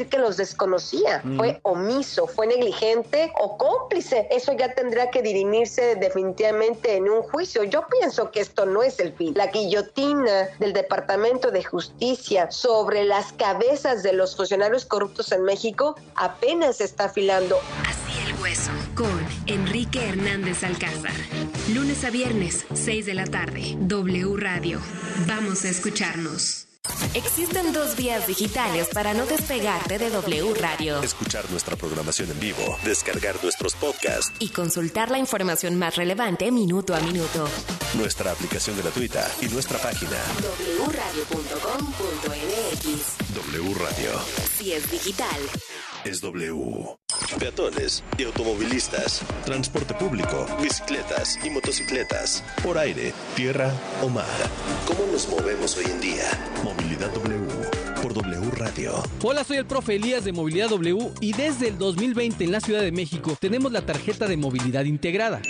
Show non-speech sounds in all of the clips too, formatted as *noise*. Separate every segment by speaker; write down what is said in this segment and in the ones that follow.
Speaker 1: decir que los desconocía. Mm. Fue omiso, fue negligente o cómplice. Eso ya tendrá que dirimirse definitivamente en un juicio. Yo pienso que esto no es el fin. La guillotina del Departamento de Justicia sobre las cabezas de los funcionarios corruptos en México apenas está afilando.
Speaker 2: Así el hueso con Enrique Hernández Alcázar. Lunes a viernes, 6 de la tarde. W Radio. Vamos a escucharnos. Existen dos vías digitales para no despegarte de W Radio.
Speaker 3: Escuchar nuestra programación en vivo, descargar nuestros podcasts
Speaker 2: y consultar la información más relevante minuto a minuto.
Speaker 3: Nuestra aplicación gratuita y nuestra página
Speaker 2: wradio.com.mx.
Speaker 3: W Radio.
Speaker 2: Si es digital,
Speaker 3: es W. Peatones y automovilistas, transporte público, bicicletas y motocicletas, por aire, tierra o mar. ¿Cómo nos movemos hoy en día? Movilidad W por W Radio.
Speaker 4: Hola, soy el profe Elías de Movilidad W y desde el 2020 en la Ciudad de México tenemos la tarjeta de movilidad integrada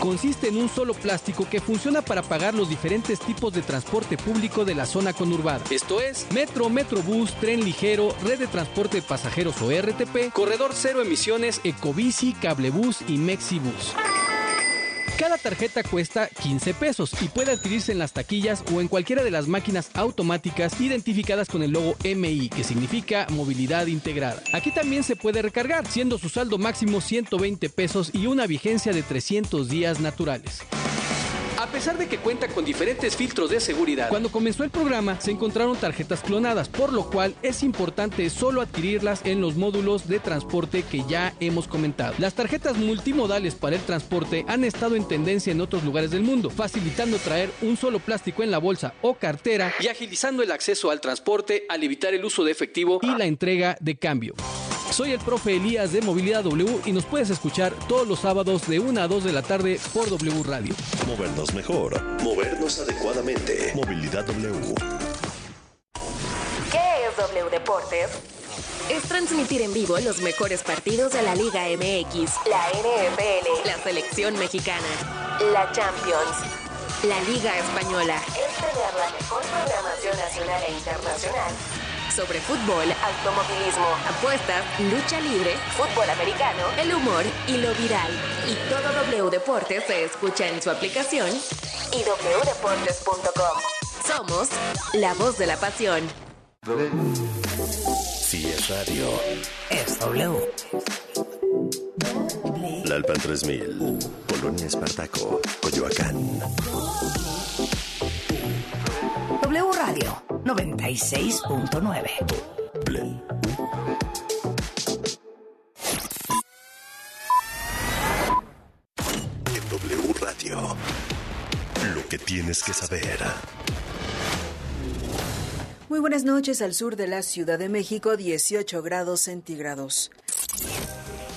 Speaker 4: consiste en un solo plástico que funciona para pagar los diferentes tipos de transporte público de la zona conurbada. Esto es metro, metrobús, tren ligero, red de transporte de pasajeros o RTP, corredor cero emisiones, ecobici, cablebús y mexibus. Cada tarjeta cuesta 15 pesos y puede adquirirse en las taquillas o en cualquiera de las máquinas automáticas identificadas con el logo MI, que significa movilidad integrada. Aquí también se puede recargar, siendo su saldo máximo 120 pesos y una vigencia de 300 días naturales. A pesar de que cuenta con diferentes filtros de seguridad, cuando comenzó el programa se encontraron tarjetas clonadas, por lo cual es importante solo adquirirlas en los módulos de transporte que ya hemos comentado. Las tarjetas multimodales para el transporte han estado en tendencia en otros lugares del mundo, facilitando traer un solo plástico en la bolsa o cartera y agilizando el acceso al transporte al evitar el uso de efectivo y la entrega de cambio. Soy el profe Elías de Movilidad W y nos puedes escuchar todos los sábados de 1 a 2 de la tarde por W Radio.
Speaker 3: Movernos mejor, movernos adecuadamente. Movilidad W.
Speaker 2: ¿Qué es W Deportes? Es transmitir en vivo los mejores partidos de la Liga MX, la NFL, la selección mexicana, la Champions, la Liga Española. Es tener la mejor programación nacional e internacional sobre fútbol, automovilismo, apuestas, lucha libre, fútbol americano, el humor y lo viral. Y todo W Deportes se escucha en su aplicación y wdeportes.com. Somos la voz de la pasión.
Speaker 3: Si es radio,
Speaker 2: es W.
Speaker 3: Lalpan 3000, Polonia Espartaco, Coyoacán.
Speaker 2: W Radio 96.9.
Speaker 3: En W Radio, lo que tienes que saber.
Speaker 5: Muy buenas noches al sur de la Ciudad de México, 18 grados centígrados.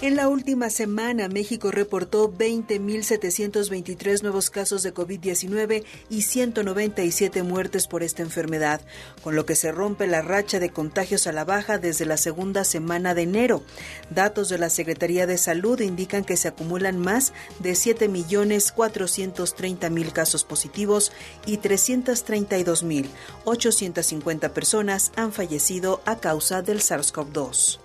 Speaker 5: En la última semana, México reportó 20.723 nuevos casos de COVID-19 y 197 muertes por esta enfermedad, con lo que se rompe la racha de contagios a la baja desde la segunda semana de enero. Datos de la Secretaría de Salud indican que se acumulan más de 7.430.000 casos positivos y 332.850 personas han fallecido a causa del SARS-CoV-2.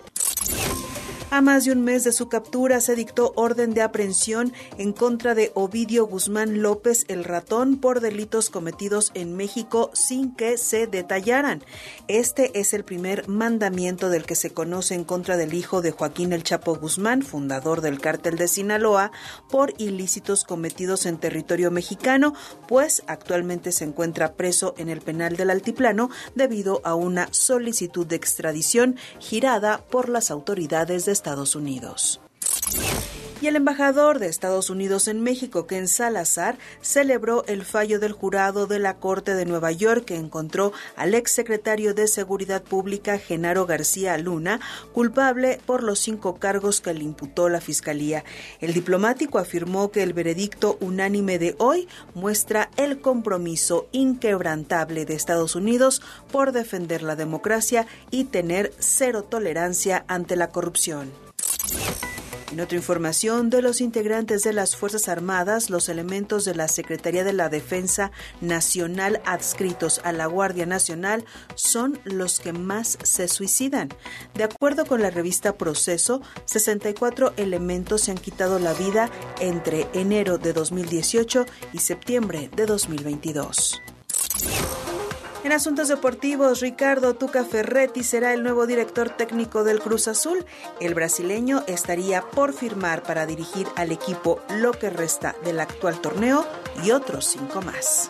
Speaker 5: A más de un mes de su captura se dictó orden de aprehensión en contra de Ovidio Guzmán López el ratón por delitos cometidos en México sin que se detallaran. Este es el primer mandamiento del que se conoce en contra del hijo de Joaquín El Chapo Guzmán, fundador del cártel de Sinaloa, por ilícitos cometidos en territorio mexicano, pues actualmente se encuentra preso en el penal del Altiplano debido a una solicitud de extradición girada por las autoridades de Estados Unidos. Y el embajador de Estados Unidos en México, Ken Salazar, celebró el fallo del jurado de la Corte de Nueva York que encontró al exsecretario de Seguridad Pública, Genaro García Luna, culpable por los cinco cargos que le imputó la Fiscalía. El diplomático afirmó que el veredicto unánime de hoy muestra el compromiso inquebrantable de Estados Unidos por defender la democracia y tener cero tolerancia ante la corrupción. En otra información, de los integrantes de las Fuerzas Armadas, los elementos de la Secretaría de la Defensa Nacional adscritos a la Guardia Nacional son los que más se suicidan. De acuerdo con la revista Proceso, 64 elementos se han quitado la vida entre enero de 2018 y septiembre de 2022. En asuntos deportivos, Ricardo Tuca Ferretti será el nuevo director técnico del Cruz Azul. El brasileño estaría por firmar para dirigir al equipo lo que resta del actual torneo y otros cinco más.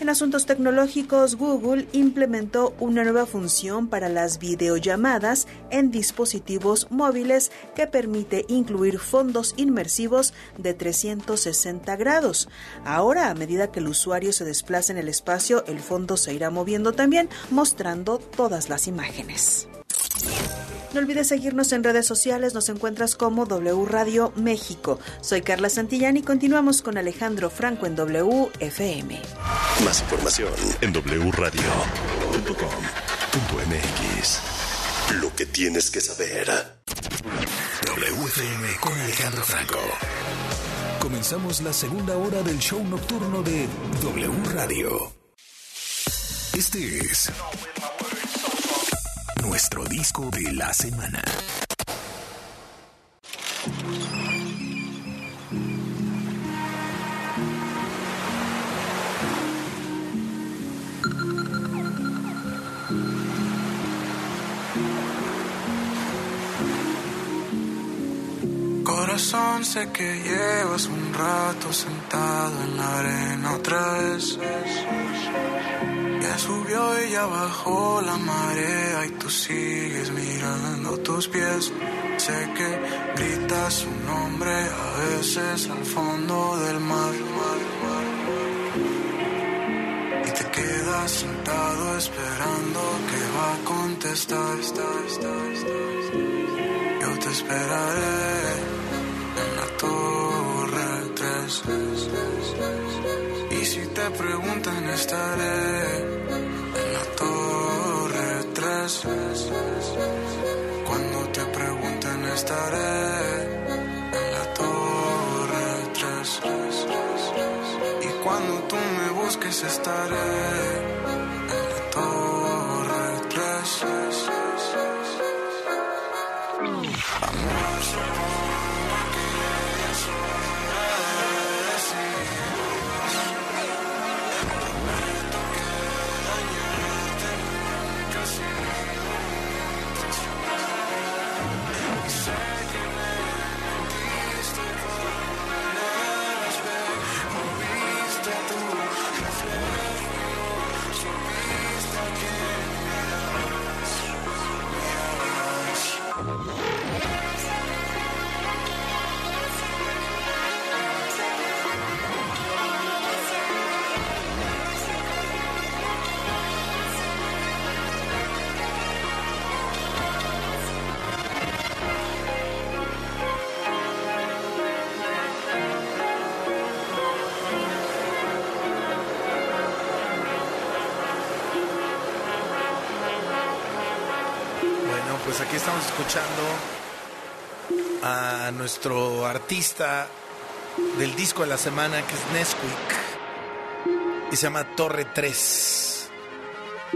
Speaker 5: En asuntos tecnológicos, Google implementó una nueva función para las videollamadas en dispositivos móviles que permite incluir fondos inmersivos de 360 grados. Ahora, a medida que el usuario se desplaza en el espacio, el fondo se irá moviendo también, mostrando todas las imágenes. No olvides seguirnos en redes sociales, nos encuentras como W Radio México. Soy Carla Santillán y continuamos con Alejandro Franco en WFM.
Speaker 3: Más información en wradio.com.mx. Lo que tienes que saber. WFM con Alejandro Franco. Comenzamos la segunda hora del show nocturno de W Radio. Este es nuestro disco de la semana.
Speaker 6: Corazón, sé que llevas un rato sentado en la arena otra vez. Ya subió ya bajó la marea y tú sigues mirando tus pies. Sé que gritas su nombre a veces al fondo del mar. Y te quedas sentado esperando que va a contestar. Yo te esperaré en la torre 3. Y si te preguntan estaré 3. Cuando te pregunten estaré en la torre 3. Y cuando tú me busques estaré en la torre 3. Amor,
Speaker 7: nuestro artista del disco de la semana, que es Nesquik, y se llama Torre 3.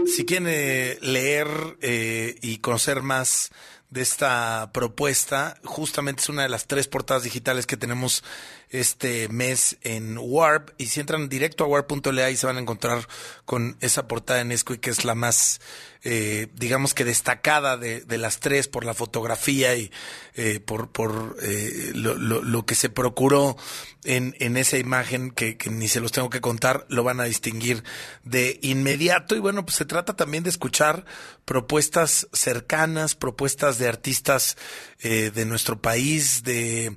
Speaker 7: Si quieren eh, leer eh, y conocer más de esta propuesta, justamente es una de las tres portadas digitales que tenemos este mes en Warp, y si entran directo a warp.la ahí se van a encontrar con esa portada de Nesquik, que es la más eh, digamos que destacada de, de, las tres por la fotografía y eh, por, por eh, lo, lo, lo, que se procuró en, en esa imagen que, que, ni se los tengo que contar, lo van a distinguir de inmediato. Y bueno, pues se trata también de escuchar propuestas cercanas, propuestas de artistas de nuestro país, de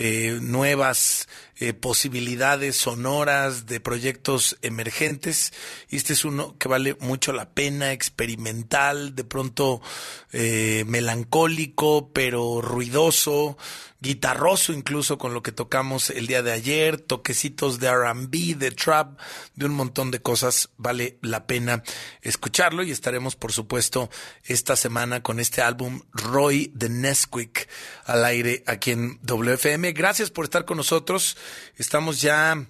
Speaker 7: eh, nuevas eh, posibilidades sonoras de proyectos emergentes. Y este es uno que vale mucho la pena, experimental, de pronto eh, melancólico, pero ruidoso, guitarroso incluso con lo que tocamos el día de ayer, toquecitos de RB, de trap, de un montón de cosas. Vale la pena escucharlo y estaremos, por supuesto, esta semana con este álbum Roy de Nesquik al aire aquí en WFM. Gracias por estar con nosotros. Estamos ya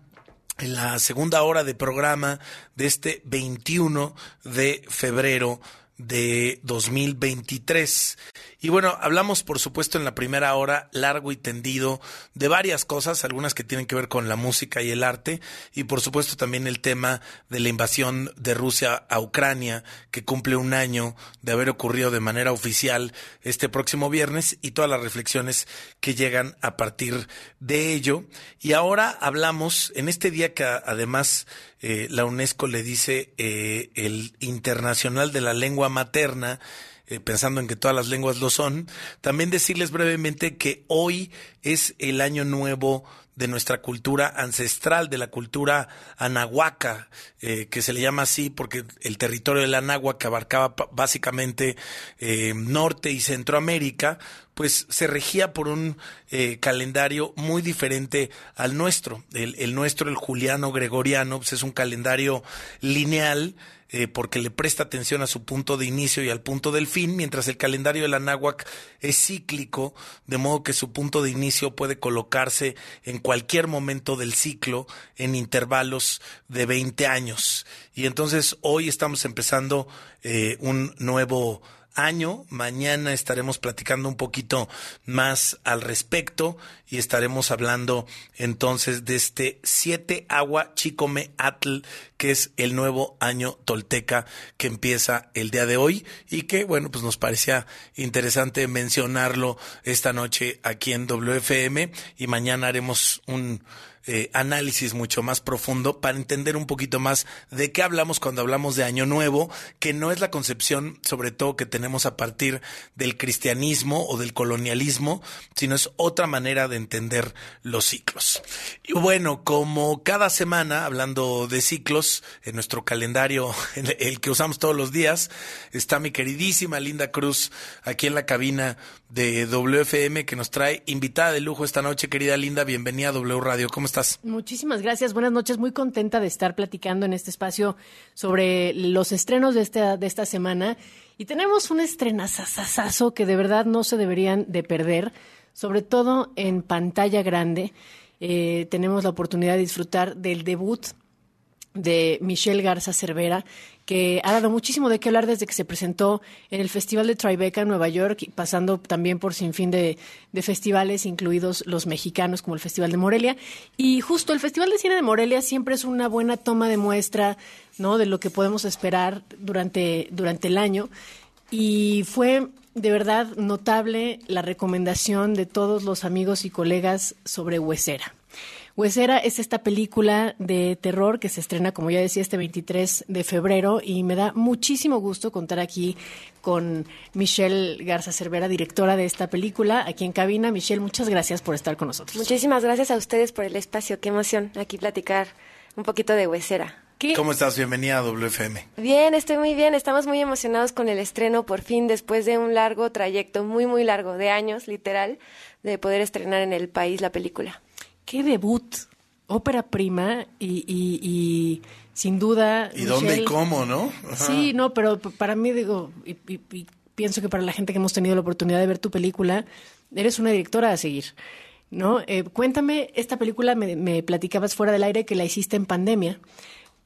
Speaker 7: en la segunda hora de programa de este 21 de febrero de 2023. Y bueno, hablamos por supuesto en la primera hora largo y tendido de varias cosas, algunas que tienen que ver con la música y el arte, y por supuesto también el tema de la invasión de Rusia a Ucrania, que cumple un año de haber ocurrido de manera oficial este próximo viernes, y todas las reflexiones que llegan a partir de ello. Y ahora hablamos, en este día que además eh, la UNESCO le dice eh, el Internacional de la Lengua Materna, eh, pensando en que todas las lenguas lo son, también decirles brevemente que hoy es el año nuevo de nuestra cultura ancestral, de la cultura anahuaca, eh, que se le llama así porque el territorio del Anáhuac abarcaba básicamente eh, Norte y Centroamérica, pues se regía por un calendario muy diferente al nuestro. El, el nuestro, el juliano gregoriano, pues es un calendario lineal eh, porque le presta atención a su punto de inicio y al punto del fin, mientras el calendario de la náhuac es cíclico, de modo que su punto de inicio puede colocarse en cualquier momento del ciclo en intervalos de 20 años. Y entonces hoy estamos empezando eh, un nuevo año. Mañana estaremos platicando un poquito más al respecto y estaremos hablando entonces de este siete agua chicome atl, que es el nuevo año tolteca que empieza el día de hoy y que, bueno, pues nos parecía interesante mencionarlo esta noche aquí en WFM y mañana haremos un eh, análisis mucho más profundo para entender un poquito más de qué hablamos cuando hablamos de Año Nuevo, que no es la concepción sobre todo que tenemos a partir del cristianismo o del colonialismo, sino es otra manera de entender los ciclos. Y bueno, como cada semana, hablando de ciclos, en nuestro calendario, *laughs* el que usamos todos los días, está mi queridísima Linda Cruz aquí en la cabina de WFM que nos trae invitada de lujo esta noche, querida Linda, bienvenida a W Radio. ¿Cómo estás?
Speaker 8: Muchísimas gracias, buenas noches, muy contenta de estar platicando en este espacio sobre los estrenos de esta, de esta semana. Y tenemos un estrenazazazo que de verdad no se deberían de perder, sobre todo en pantalla grande. Eh, tenemos la oportunidad de disfrutar del debut de Michelle Garza Cervera, que ha dado muchísimo de qué hablar desde que se presentó en el Festival de Tribeca en Nueva York, pasando también por sin fin de, festivales, incluidos los mexicanos, como el Festival de Morelia. Y justo el Festival de Cine de Morelia siempre es una buena toma de muestra ¿no? de lo que podemos esperar durante, durante el año. Y fue de verdad notable la recomendación de todos los amigos y colegas sobre Huesera. Huesera es esta película de terror que se estrena, como ya decía, este 23 de febrero y me da muchísimo gusto contar aquí con Michelle Garza Cervera, directora de esta película, aquí en cabina. Michelle, muchas gracias por estar con nosotros.
Speaker 9: Muchísimas gracias a ustedes por el espacio. Qué emoción aquí platicar un poquito de Huesera.
Speaker 7: ¿Cómo estás? Bienvenida a WFM.
Speaker 9: Bien, estoy muy bien. Estamos muy emocionados con el estreno por fin, después de un largo trayecto, muy, muy largo, de años, literal, de poder estrenar en el país la película
Speaker 8: qué debut, ópera prima y, y, sin duda.
Speaker 7: ¿Y dónde y cómo, no?
Speaker 8: Sí, no, pero para mí digo, y, pienso que para la gente que hemos tenido la oportunidad de ver tu película, eres una directora a seguir. ¿No? Eh, cuéntame, esta película me, me platicabas fuera del aire que la hiciste en pandemia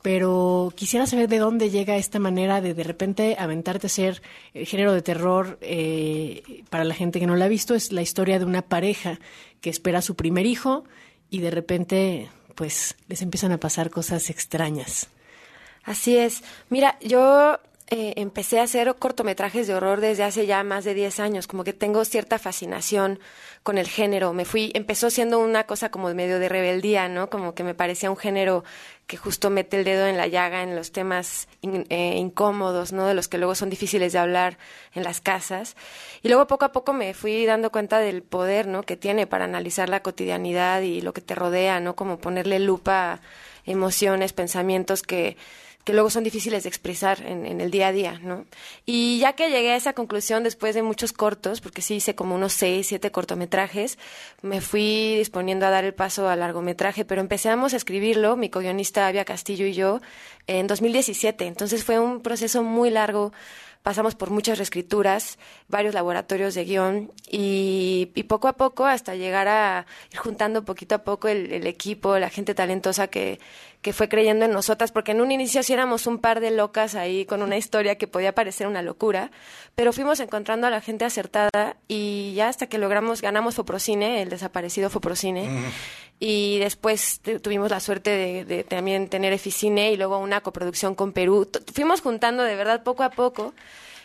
Speaker 8: pero quisiera saber de dónde llega esta manera de de repente aventarte a ser el género de terror eh, para la gente que no la ha visto. Es la historia de una pareja que espera a su primer hijo y de repente pues les empiezan a pasar cosas extrañas.
Speaker 9: Así es. Mira, yo eh, empecé a hacer cortometrajes de horror desde hace ya más de 10 años, como que tengo cierta fascinación con el género. Me fui, empezó siendo una cosa como medio de rebeldía, ¿no? Como que me parecía un género que justo mete el dedo en la llaga en los temas eh, incómodos, ¿no? De los que luego son difíciles de hablar en las casas. Y luego poco a poco me fui dando cuenta del poder, ¿no? Que tiene para analizar la cotidianidad y lo que te rodea, ¿no? Como ponerle lupa a emociones, pensamientos que que luego son difíciles de expresar en, el día a día, ¿no? Y ya que llegué a esa conclusión después de muchos cortos, porque sí hice como unos seis, siete cortometrajes, me fui disponiendo a dar el paso al largometraje, pero empezamos a escribirlo, mi co-guionista Avia Castillo y yo, en 2017. Entonces fue un proceso muy largo pasamos por muchas reescrituras, varios laboratorios de guion y, poco a poco hasta llegar a ir juntando poquito a poco el equipo, la gente talentosa que, que fue creyendo en nosotras, porque en un inicio sí éramos un par de locas ahí con una historia que podía parecer una locura, pero fuimos encontrando a la gente acertada y ya hasta que logramos, ganamos Foprocine, el desaparecido Foprocine, y después tuvimos la suerte de, de, también tener Eficine y luego una coproducción con Perú. Fuimos juntando de verdad poco a poco.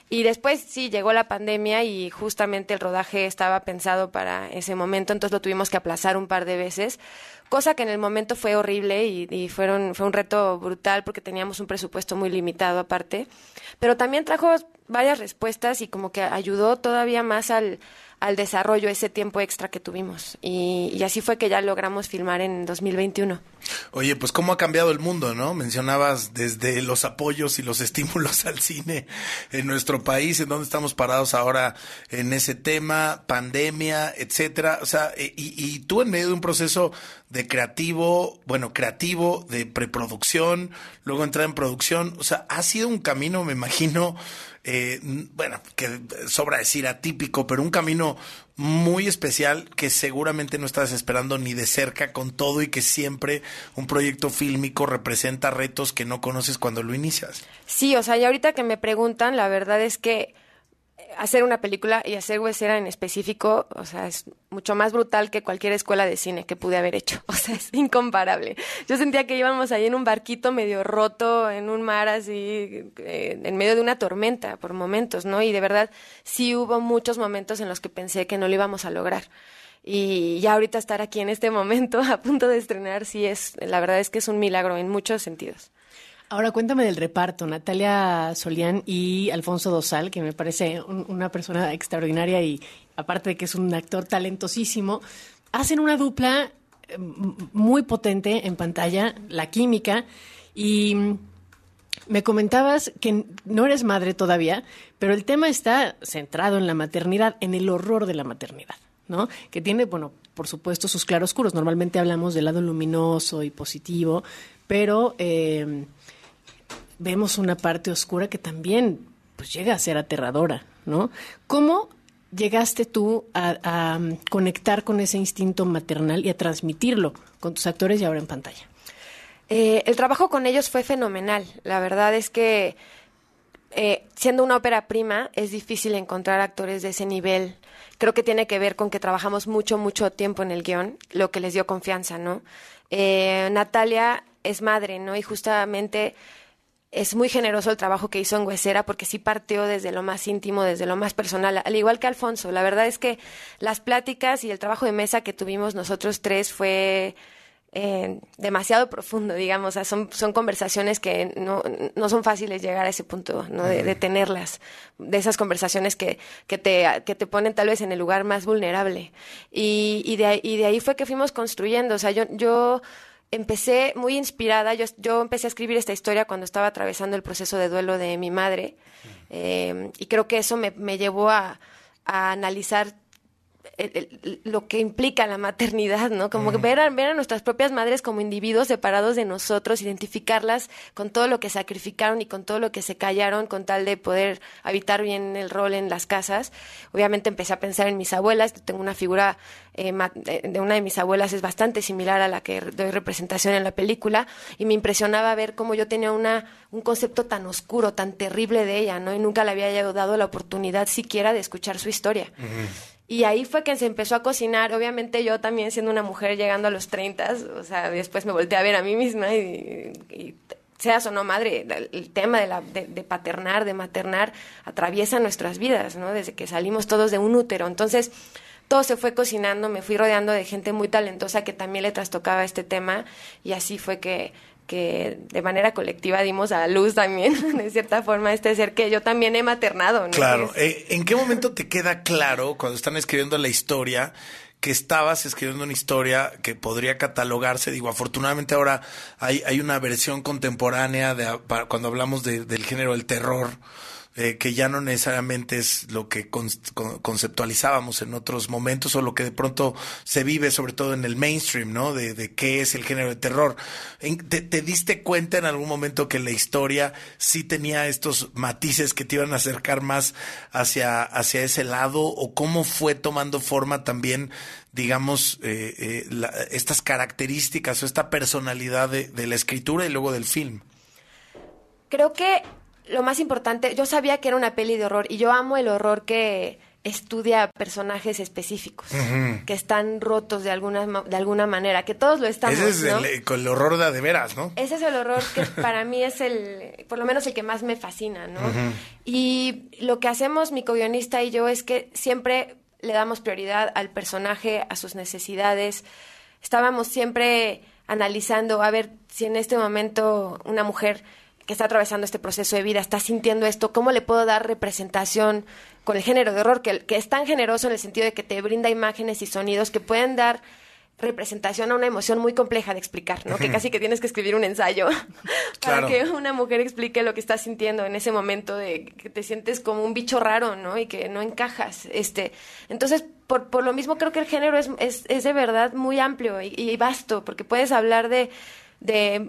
Speaker 9: Y después sí llegó la pandemia y justamente el rodaje estaba pensado para ese momento, entonces lo tuvimos que aplazar un par de veces cosa que en el momento fue horrible y, fueron, fue un reto brutal porque teníamos un presupuesto muy limitado aparte, pero también trajo varias respuestas y como que ayudó todavía más al, al desarrollo ese tiempo extra que tuvimos. Y, así fue que ya logramos filmar en 2021.
Speaker 7: Oye, pues cómo ha cambiado el mundo, ¿no? Mencionabas desde los apoyos y los *laughs* estímulos al cine en nuestro país, en donde estamos parados ahora en ese tema, pandemia, etcétera. O sea, y, y tú en medio de un proceso de creativo, bueno, creativo, de preproducción, luego entrar en producción. O sea, ha sido un camino, me imagino, eh, bueno, que sobra decir atípico, pero un camino muy especial que seguramente no estás esperando ni de cerca con todo y que siempre un proyecto fílmico representa retos que no conoces cuando lo inicias.
Speaker 9: Sí, o sea, y ahorita que me preguntan, la verdad es que hacer una película y hacer huesera en específico, o sea, es mucho más brutal que cualquier escuela de cine que pude haber hecho. *laughs* O sea, es incomparable. Yo sentía que íbamos ahí en un barquito medio roto, en un mar así, eh, en medio de una tormenta por momentos, ¿no? Y de verdad, sí hubo muchos momentos en los que pensé que no lo íbamos a lograr. Y ya ahorita estar aquí en este momento, *laughs* a punto de estrenar, sí es, la verdad es que es un milagro en muchos sentidos.
Speaker 8: Ahora cuéntame del reparto, Natalia Solián y Alfonso Dosal, que me parece una persona extraordinaria y aparte de que es un actor talentosísimo, hacen una dupla eh, muy potente en pantalla, la química, y me comentabas que no eres madre todavía, pero el tema está centrado en la maternidad, en el horror de la maternidad, ¿no? Que tiene, bueno, por supuesto, sus claroscuros. Normalmente hablamos del lado luminoso y positivo, pero eh, vemos una parte oscura que también pues llega a ser aterradora, ¿no? ¿Cómo llegaste tú a, um, conectar con ese instinto maternal y a transmitirlo con tus actores y ahora en pantalla?
Speaker 9: Eh, el trabajo con ellos fue fenomenal. La verdad es que eh, siendo una ópera prima es difícil encontrar actores de ese nivel. Creo que tiene que ver con que trabajamos mucho, mucho tiempo en el guion, lo que les dio confianza, ¿no? Eh, Natalia es madre, ¿no? Y justamente es muy generoso el trabajo que hizo en Huesera porque sí partió desde lo más íntimo, desde lo más personal, al igual que Alfonso. La verdad es que las pláticas y el trabajo de mesa que tuvimos nosotros tres fue eh, demasiado profundo, digamos. O sea, son, son conversaciones que no, no son fáciles llegar a ese punto, ¿no? De, tenerlas, de esas conversaciones que, que, te, que te ponen tal vez en el lugar más vulnerable. Y, y, de, y de ahí fue que fuimos construyendo. O sea, yo, yo empecé muy inspirada, yo, yo, empecé a escribir esta historia cuando estaba atravesando el proceso de duelo de mi madre eh, y creo que eso me, me llevó a, a analizar lo que implica la maternidad, ¿no? Como ver, a, ver a nuestras propias madres como individuos separados de nosotros, identificarlas con todo lo que sacrificaron y con todo lo que se callaron con tal de poder habitar bien el rol en las casas. Obviamente empecé a pensar en mis abuelas, tengo una figura eh, de una de mis abuelas, es bastante similar a la que doy representación en la película, y me impresionaba ver cómo yo tenía una, un concepto tan oscuro, tan terrible de ella, ¿no? Y nunca le había dado la oportunidad siquiera de escuchar su historia. Y ahí fue que se empezó a cocinar. Obviamente yo también siendo una mujer llegando a los 30, o sea, después me volteé a ver a mí misma y, seas o no madre, el tema de, la, de, paternar, de maternar, atraviesa nuestras vidas, ¿no? Desde que salimos todos de un útero. Entonces, todo se fue cocinando, me fui rodeando de gente muy talentosa que también le trastocaba este tema y así fue que que de manera colectiva dimos a luz también, *laughs* de cierta forma, este ser que yo también he maternado.
Speaker 7: Claro. Eh, ¿En qué momento te queda claro, cuando están escribiendo la historia, que estabas escribiendo una historia que podría catalogarse, digo, afortunadamente ahora hay, hay una versión contemporánea de cuando hablamos del género del terror, eh, que ya no necesariamente es lo que conceptualizábamos en otros momentos o lo que de pronto se vive sobre todo en el mainstream, ¿no? De, qué es el género de terror. ¿Te, ¿Te, diste cuenta en algún momento que la historia sí tenía estos matices que te iban a acercar más hacia, hacia ese lado o cómo fue tomando forma también digamos, eh, eh, estas características o esta personalidad de, de, la escritura y luego del film?
Speaker 9: Creo que lo más importante, yo sabía que era una peli de horror y yo amo el horror que estudia personajes específicos que están rotos de alguna de alguna manera, que todos lo estamos.
Speaker 7: Ese es el, el, horror de, de veras, ¿no?
Speaker 9: Ese es el horror que *laughs* para mí es el, por lo menos el que más me fascina, ¿no? Y lo que hacemos mi co-guionista y yo es que siempre le damos prioridad al personaje, a sus necesidades. Estábamos siempre analizando a ver si en este momento una mujer que está atravesando este proceso de vida, está sintiendo esto, ¿cómo le puedo dar representación con el género de horror, que, que es tan generoso en el sentido de que te brinda imágenes y sonidos que pueden dar representación a una emoción muy compleja de explicar, ¿no? Que *laughs* casi que tienes que escribir un ensayo *laughs* para que una mujer explique lo que está sintiendo en ese momento de que te sientes como un bicho raro, ¿no? Y que no encajas. Este, entonces, por, por lo mismo creo que el género es, es, es de verdad muy amplio y vasto, porque puedes hablar de de,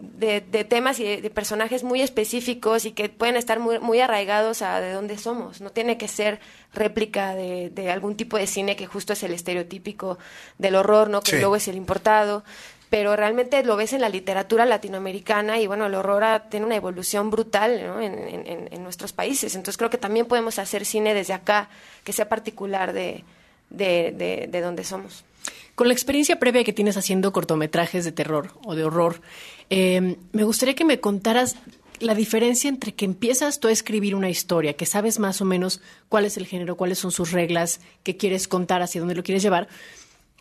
Speaker 9: de, temas y de, personajes muy específicos y que pueden estar muy, muy arraigados a de dónde somos. No tiene que ser réplica de, de algún tipo de cine que justo es el estereotípico del horror, ¿no? Que luego es el importado. Pero realmente lo ves en la literatura latinoamericana y bueno, el horror tiene una evolución brutal ¿no? en, en, en, nuestros países. Entonces creo que también podemos hacer cine desde acá que sea particular de, de, de, de donde somos.
Speaker 8: Con la experiencia previa que tienes haciendo cortometrajes de terror o de horror, eh, me gustaría que me contaras la diferencia entre que empiezas tú a escribir una historia, que sabes más o menos cuál es el género, cuáles son sus reglas, qué quieres contar, hacia dónde lo quieres llevar,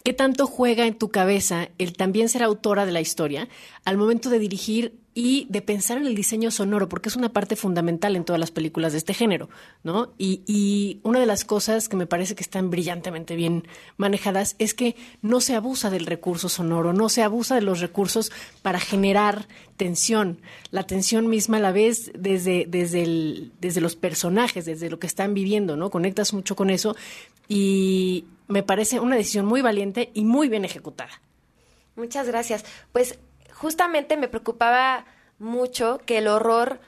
Speaker 8: ¿Qué tanto juega en tu cabeza el también ser autora de la historia al momento de dirigir y de pensar en el diseño sonoro? Porque es una parte fundamental en todas las películas de este género, ¿no? Y, y una de las cosas que me parece que están brillantemente bien manejadas es que no se abusa del recurso sonoro, no se abusa de los recursos para generar tensión. La tensión misma a la vez desde, desde, desde los personajes, desde lo que están viviendo, ¿no? Conectas mucho con eso y me parece una decisión muy valiente y muy bien ejecutada.
Speaker 9: Muchas gracias. Pues justamente me preocupaba mucho que el horror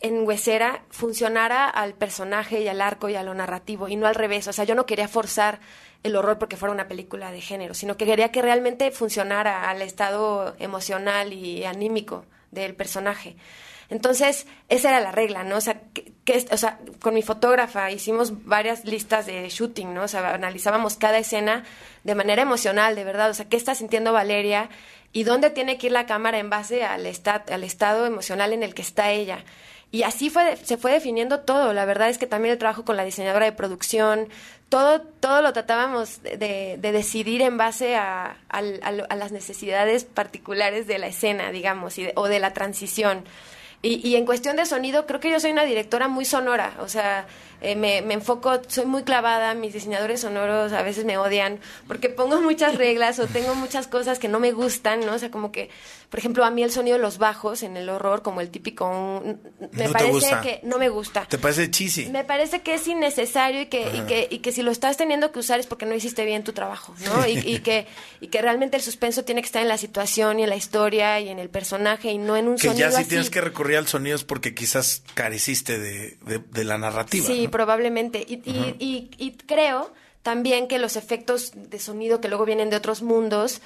Speaker 9: en Huesera funcionara al personaje y al arco y a lo narrativo y no al revés. O sea, yo no quería forzar el horror porque fuera una película de género, sino que quería que realmente funcionara al estado emocional y anímico del personaje. Entonces, esa era la regla, ¿no? O sea, que, o sea, con mi fotógrafa hicimos varias listas de shooting, ¿no? O sea, analizábamos cada escena de manera emocional, de verdad. O sea, ¿qué está sintiendo Valeria? ¿Y dónde tiene que ir la cámara en base al, al estado emocional en el que está ella? Y así fue, se fue definiendo todo. La verdad es que también el trabajo con la diseñadora de producción, todo, todo lo tratábamos de, decidir en base a, las necesidades particulares de la escena, digamos, o de la transición. Y, y en cuestión de sonido, creo que yo soy una directora muy sonora, o sea, eh, me, me, enfoco, soy muy clavada, mis diseñadores sonoros a veces me odian porque pongo *laughs* muchas reglas o tengo muchas cosas que no me gustan, ¿no? O sea, como que, por ejemplo, a mí el sonido de los bajos en el horror, como el típico, me parece que no me gusta.
Speaker 7: ¿Te parece cheesy?
Speaker 9: Me parece que es innecesario y que, y que, y que si lo estás teniendo que usar es porque no hiciste bien tu trabajo, ¿no? Y, y, que, y que realmente el suspenso tiene que estar en la situación y en la historia y en el personaje y no en un sonido
Speaker 7: Que ya si tienes que recurrir al sonido es porque quizás careciste de, de, la narrativa.
Speaker 9: Sí, probablemente. Y, y, y, creo también que los efectos de sonido que luego vienen de otros mundos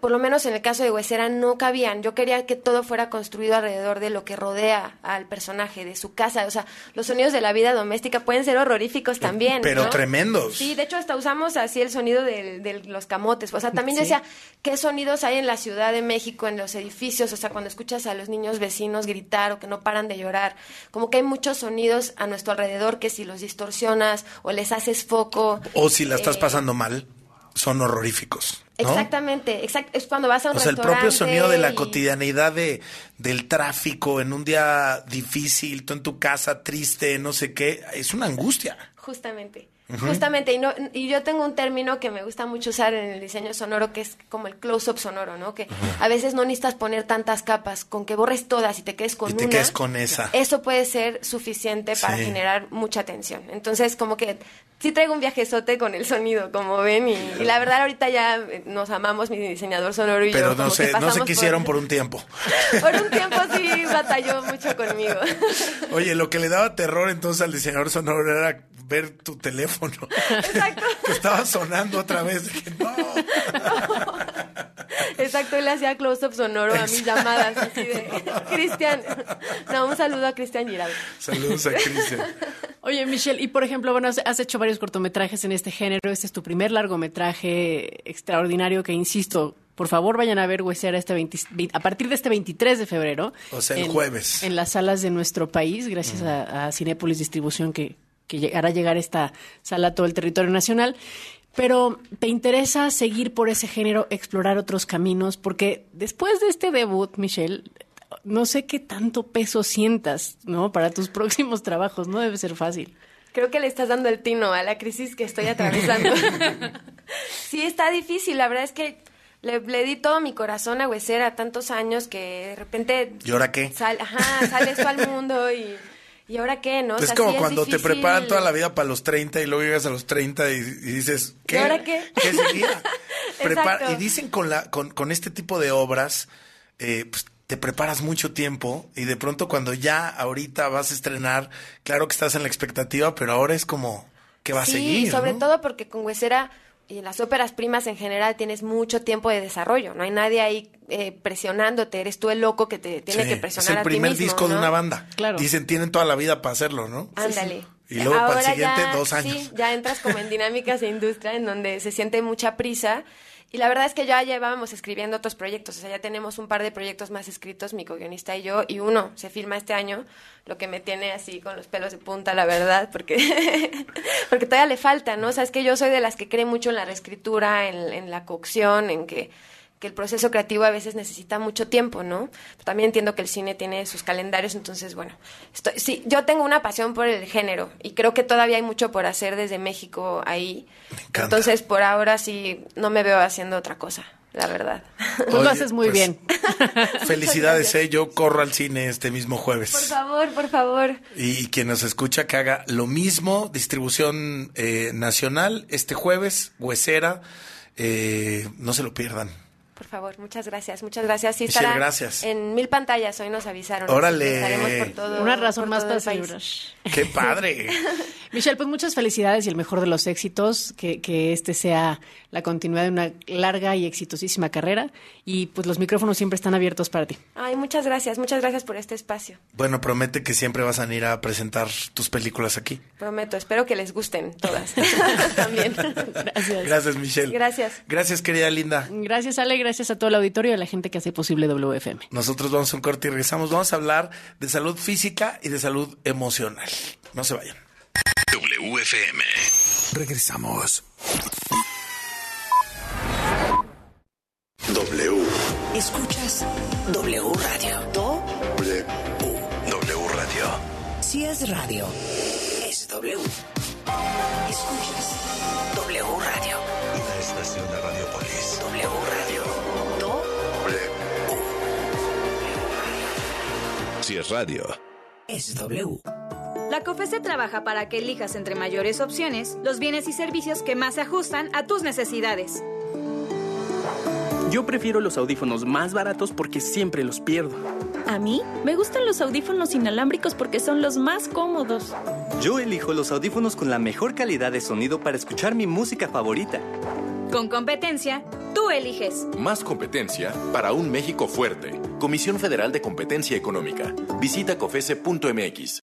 Speaker 9: por lo menos en el caso de Huesera, no cabían. Yo quería que todo fuera construido alrededor de lo que rodea al personaje, de su casa. O sea, los sonidos de la vida doméstica pueden ser horroríficos eh, también.
Speaker 7: Pero tremendos.
Speaker 9: Sí, de hecho, hasta usamos así el sonido de, los camotes. O sea, también decía, ¿qué sonidos hay en la Ciudad de México, en los edificios? O sea, cuando escuchas a los niños vecinos gritar o que no paran de llorar. Como que hay muchos sonidos a nuestro alrededor que si los distorsionas o les haces foco.
Speaker 7: O si la estás eh, pasando mal, son horroríficos.
Speaker 9: Exactamente, es cuando vas a un
Speaker 7: O sea, el propio sonido de la cotidianidad de, del tráfico en un día difícil, tú en tu casa triste, no sé qué, es una angustia.
Speaker 9: Justamente. Justamente, y, no, y yo tengo un término que me gusta mucho usar en el diseño sonoro, que es como el close-up sonoro, ¿no? Que a veces no necesitas poner tantas capas, con que borres todas y te quedes con
Speaker 7: y te quedes con esa.
Speaker 9: Eso puede ser suficiente para generar mucha tensión. Entonces, como que sí traigo un viajezote con el sonido, como ven, y, la verdad ahorita ya nos amamos, mi diseñador sonoro y
Speaker 7: Pero
Speaker 9: yo.
Speaker 7: Pero no, se, no se quisieron *laughs* por... un tiempo.
Speaker 9: por un tiempo sí batalló mucho conmigo.
Speaker 7: Oye, lo que le daba terror entonces al diseñador sonoro era ver tu teléfono. Exacto. *laughs* que estaba sonando otra vez. no. *laughs*
Speaker 9: Exacto, él hacía close-up sonoro a mis llamadas, así de Cristian. No, un saludo a Cristian Giraldo.
Speaker 7: Saludos a Cristian. *laughs*
Speaker 8: Oye, Michelle, y por ejemplo, bueno, has hecho varios cortometrajes en este género. Este es tu primer largometraje extraordinario que, insisto, por favor vayan a ver Huesera este a partir de este 23 de febrero.
Speaker 7: O sea, el jueves.
Speaker 8: En las salas de nuestro país, gracias a, a Cinépolis Distribución que, que hará llegar esta sala a todo el territorio nacional. Pero ¿te interesa seguir por ese género, explorar otros caminos? Porque después de este debut, Michelle, no sé qué tanto peso sientas, ¿no? Para tus *laughs* próximos trabajos, no debe ser fácil.
Speaker 9: Creo que le estás dando el tino a la crisis que estoy atravesando. *laughs* sí, está difícil. La verdad es que le, di todo mi corazón a Huesera tantos años que de repente...
Speaker 7: ¿Y ahora qué?
Speaker 9: ajá, sale esto al mundo y ¿y ahora qué? ¿No?
Speaker 7: Es como cuando te preparan toda la vida para los 30 y luego llegas a los 30 y, dices, ¿qué?
Speaker 9: ¿Y ahora qué?
Speaker 7: ¿Qué *laughs* y dicen con, la, con, con este tipo de obras, eh, pues te preparas mucho tiempo y de pronto cuando ya ahorita vas a estrenar, claro que estás en la expectativa, pero ahora es como que va a seguir.
Speaker 9: Sí, sobre todo porque con Huesera y en las óperas primas en general tienes mucho tiempo de desarrollo, no hay nadie ahí eh, presionándote, eres tú el loco que te tiene que presionar.
Speaker 7: Es el primer disco de una banda. Claro. Dicen, tienen toda la vida para hacerlo, ¿no?
Speaker 9: Ándale.
Speaker 7: Y luego para el siguiente dos años. Sí,
Speaker 9: ya entras como en dinámicas de industria en donde se siente mucha prisa y la verdad es que ya llevábamos escribiendo otros proyectos, o sea, ya tenemos un par de proyectos más escritos, mi co-guionista y yo, y uno se filma este año, lo que me tiene así con los pelos de punta, la verdad, porque, *laughs* porque todavía le falta, ¿no? O sea, es que yo soy de las que cree mucho en la reescritura, en, en la cocción, en que que el proceso creativo a veces necesita mucho tiempo, ¿no? también entiendo que el cine tiene sus calendarios, entonces, bueno, estoy, sí, yo tengo una pasión por el género y creo que todavía hay mucho por hacer desde México ahí. Entonces, por ahora sí, no me veo haciendo otra cosa. La verdad.
Speaker 8: Tú lo haces muy pues, bien. *laughs*
Speaker 7: Felicidades, eh. Yo corro al cine este mismo jueves.
Speaker 9: Por favor, por favor.
Speaker 7: Y quien nos escucha que haga lo mismo, distribución eh, nacional este jueves, Huesera. Eh, no se lo pierdan.
Speaker 9: Por favor, muchas gracias, muchas gracias. Sí,
Speaker 7: estará gracias.
Speaker 9: En mil pantallas, hoy nos avisaron.
Speaker 7: Órale.
Speaker 8: Una razón más para *laughs*
Speaker 7: ¡Qué padre! *laughs*
Speaker 8: Michelle, pues muchas felicidades y el mejor de los éxitos, que, que este sea la continuidad de una larga y exitosísima carrera y pues los micrófonos siempre están abiertos para ti.
Speaker 9: Ay, muchas gracias, muchas gracias por este espacio.
Speaker 7: Bueno, promete que siempre vas a ir a presentar tus películas aquí.
Speaker 9: Prometo, espero que les gusten todas. *laughs* También.
Speaker 8: Gracias.
Speaker 7: Gracias, Michelle.
Speaker 9: Gracias.
Speaker 7: Gracias, querida Linda.
Speaker 8: Gracias, Ale, gracias a todo el auditorio y a la gente que hace posible WFM.
Speaker 7: Nosotros vamos a un corte y regresamos. Vamos a hablar de salud física y de salud emocional. No se vayan.
Speaker 3: WFM. Regresamos. W.
Speaker 10: Escuchas W Radio. Do.
Speaker 3: W. W Radio.
Speaker 10: Si es radio, es W. Escuchas W Radio.
Speaker 3: Una estación de Radiopolis.
Speaker 10: W Radio.
Speaker 3: Si es radio,
Speaker 10: es W.
Speaker 11: La COFESE trabaja para que elijas entre mayores opciones los bienes y servicios que más se ajustan a tus necesidades.
Speaker 12: Yo prefiero los audífonos más baratos porque siempre los pierdo.
Speaker 13: A mí me gustan los audífonos inalámbricos porque son los más cómodos.
Speaker 12: Yo elijo los audífonos con la mejor calidad de sonido para escuchar mi música favorita.
Speaker 11: Con competencia, Tú eliges.
Speaker 14: Más competencia para un México fuerte. Comisión Federal de Competencia Económica. Visita cofese.mx.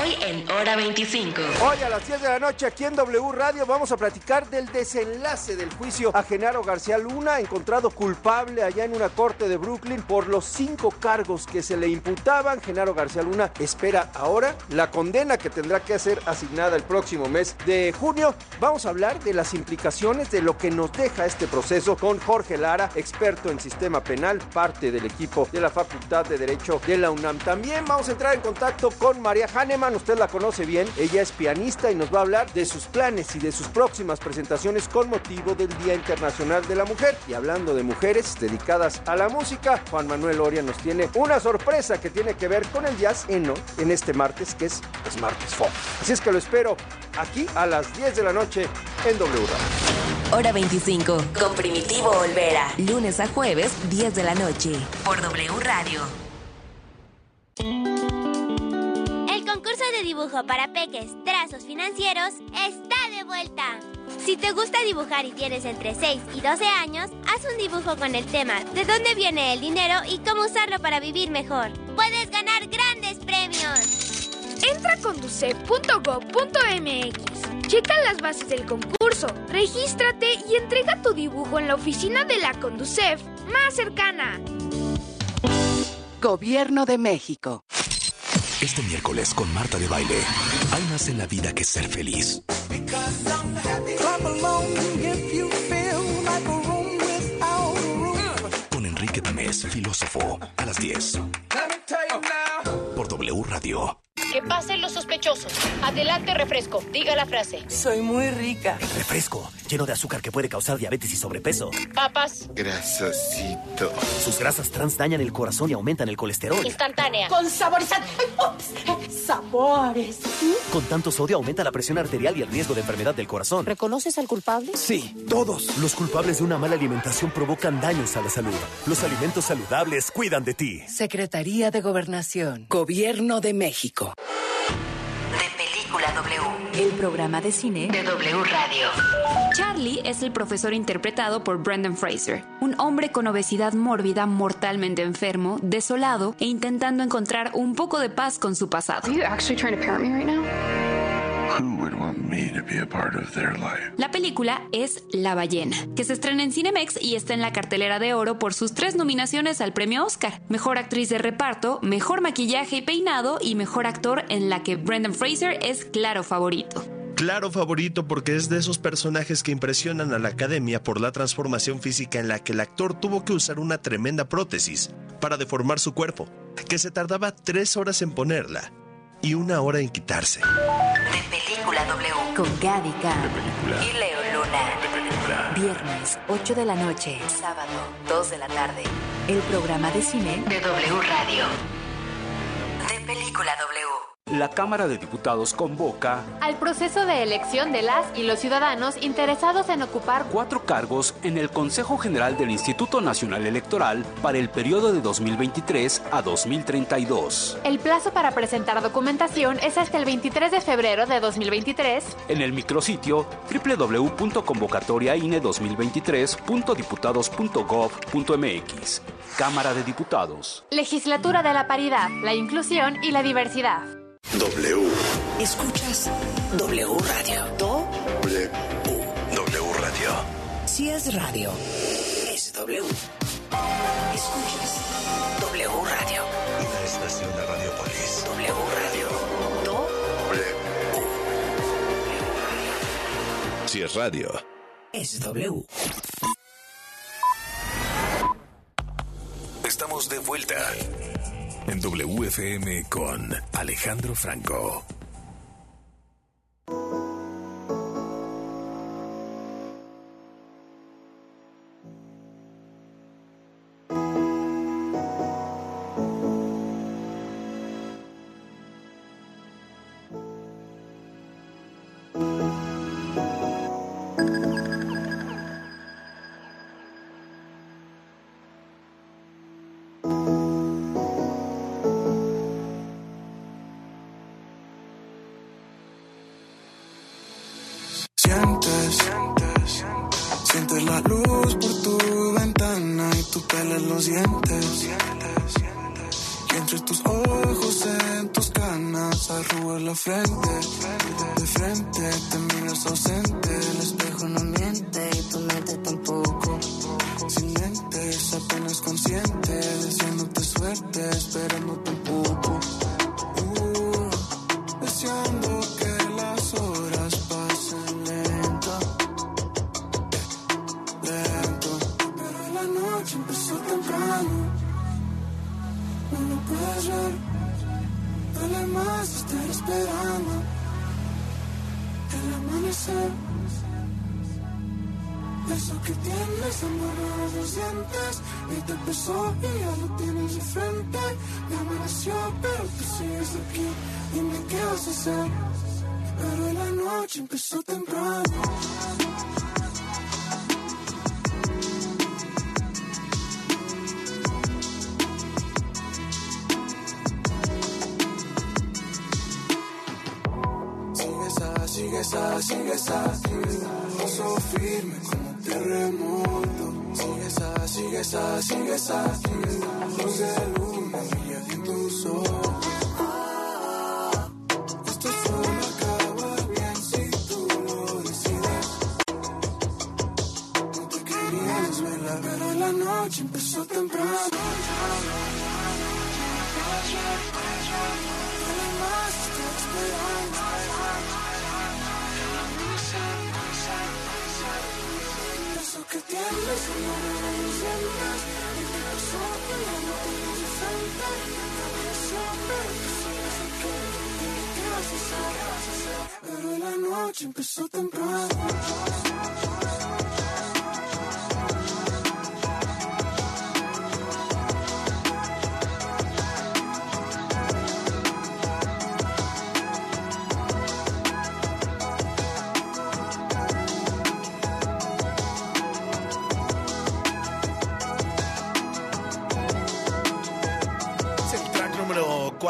Speaker 2: Hoy en Hora 25.
Speaker 15: Hoy a las 10 de la noche aquí en W Radio vamos a platicar del desenlace del juicio a Genaro García Luna, encontrado culpable allá en una corte de Brooklyn por los cinco cargos que se le imputaban. Genaro García Luna espera ahora la condena que tendrá que ser asignada el próximo mes de junio. Vamos a hablar de las implicaciones de lo que nos deja este proceso con Jorge Lara, experto en sistema penal, parte del equipo de la Facultad de Derecho de la UNAM. También vamos a entrar en contacto con María Usted la conoce bien, ella es pianista y nos va a hablar de sus planes y de sus próximas presentaciones con motivo del Día Internacional de la Mujer. Y hablando de mujeres dedicadas a la música, Juan Manuel Oria nos tiene una sorpresa que tiene que ver con el jazz en, en este martes, que es pues, martes folk. Así es que lo espero aquí a las 10 de la noche en W Radio.
Speaker 2: Hora 25. Con Primitivo Olvera. Lunes a jueves, 10 de la noche. Por W Radio.
Speaker 16: El concurso de dibujo para peques, trazos financieros, está de vuelta. Si te gusta dibujar y tienes entre 6 y 12 años, haz un dibujo con el tema de dónde viene el dinero y cómo usarlo para vivir mejor. Puedes ganar grandes premios.
Speaker 17: Entra a conducef.gov.mx. Checa las bases del concurso, regístrate y entrega tu dibujo en la oficina de la Conducef más cercana.
Speaker 18: Gobierno de México.
Speaker 19: Este miércoles con Marta de Baile, hay más en la vida que ser feliz. Con Enrique Tamés, filósofo, a las 10. Por W Radio.
Speaker 20: Que pasen los sospechosos. Adelante, refresco. Diga la frase.
Speaker 21: Soy muy rica.
Speaker 22: Refresco, lleno de azúcar que puede causar diabetes y sobrepeso.
Speaker 20: Papas.
Speaker 22: Grasosito. Sus grasas trans dañan el corazón y aumentan el colesterol.
Speaker 20: Instantánea.
Speaker 21: Con saborizante. Sabores.
Speaker 22: Con tanto sodio aumenta la presión arterial y el riesgo de enfermedad del corazón.
Speaker 20: ¿Reconoces al culpable?
Speaker 22: Sí, todos. Los culpables de una mala alimentación provocan daños a la salud. Los alimentos saludables cuidan de ti.
Speaker 18: Secretaría de Gobernación. Gobierno de México.
Speaker 2: De Película W. El programa de cine de W Radio.
Speaker 23: Charlie es el profesor interpretado por Brendan Fraser, un hombre con obesidad mórbida, mortalmente enfermo, desolado e intentando encontrar un poco de paz con su pasado. La película es La ballena, que se estrena en Cinemex y está en la cartelera de oro por sus tres nominaciones al premio Oscar: Mejor actriz de reparto, Mejor maquillaje y peinado y Mejor actor en la que Brendan Fraser es claro favorito.
Speaker 3: Claro favorito porque es de esos personajes que impresionan a la academia por la transformación física en la que el actor tuvo que usar una tremenda prótesis para deformar su cuerpo, que se tardaba tres horas en ponerla y una hora en quitarse.
Speaker 2: De Película W. Con Gaby K. Y Leo Luna. Viernes, 8 de la noche. Sábado, 2 de la tarde. El programa de cine de W Radio. De Película W.
Speaker 24: La Cámara de Diputados convoca
Speaker 25: al proceso de elección de las y los ciudadanos interesados en ocupar
Speaker 24: cuatro cargos en el Consejo General del Instituto Nacional Electoral para el periodo de 2023 a 2032.
Speaker 25: El plazo para presentar documentación es hasta el 23 de febrero de 2023
Speaker 24: en el micrositio www.convocatoriaine2023.diputados.gov.mx. Cámara de Diputados.
Speaker 25: Legislatura de la Paridad, la Inclusión y la Diversidad.
Speaker 3: W.
Speaker 10: Escuchas W Radio.
Speaker 3: Do. W. W Radio.
Speaker 10: Si es radio, es W. Escuchas W Radio.
Speaker 3: Una estación de Radiopolis.
Speaker 10: W Radio. Do.
Speaker 3: W. Si es radio,
Speaker 10: Es W.
Speaker 19: Estamos de vuelta en WFM con Alejandro Franco.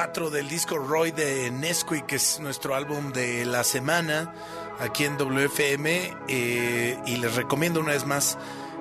Speaker 7: 4 del disco Roy de Nesquik, que es nuestro álbum de la semana aquí en WFM. eh, y les recomiendo una vez más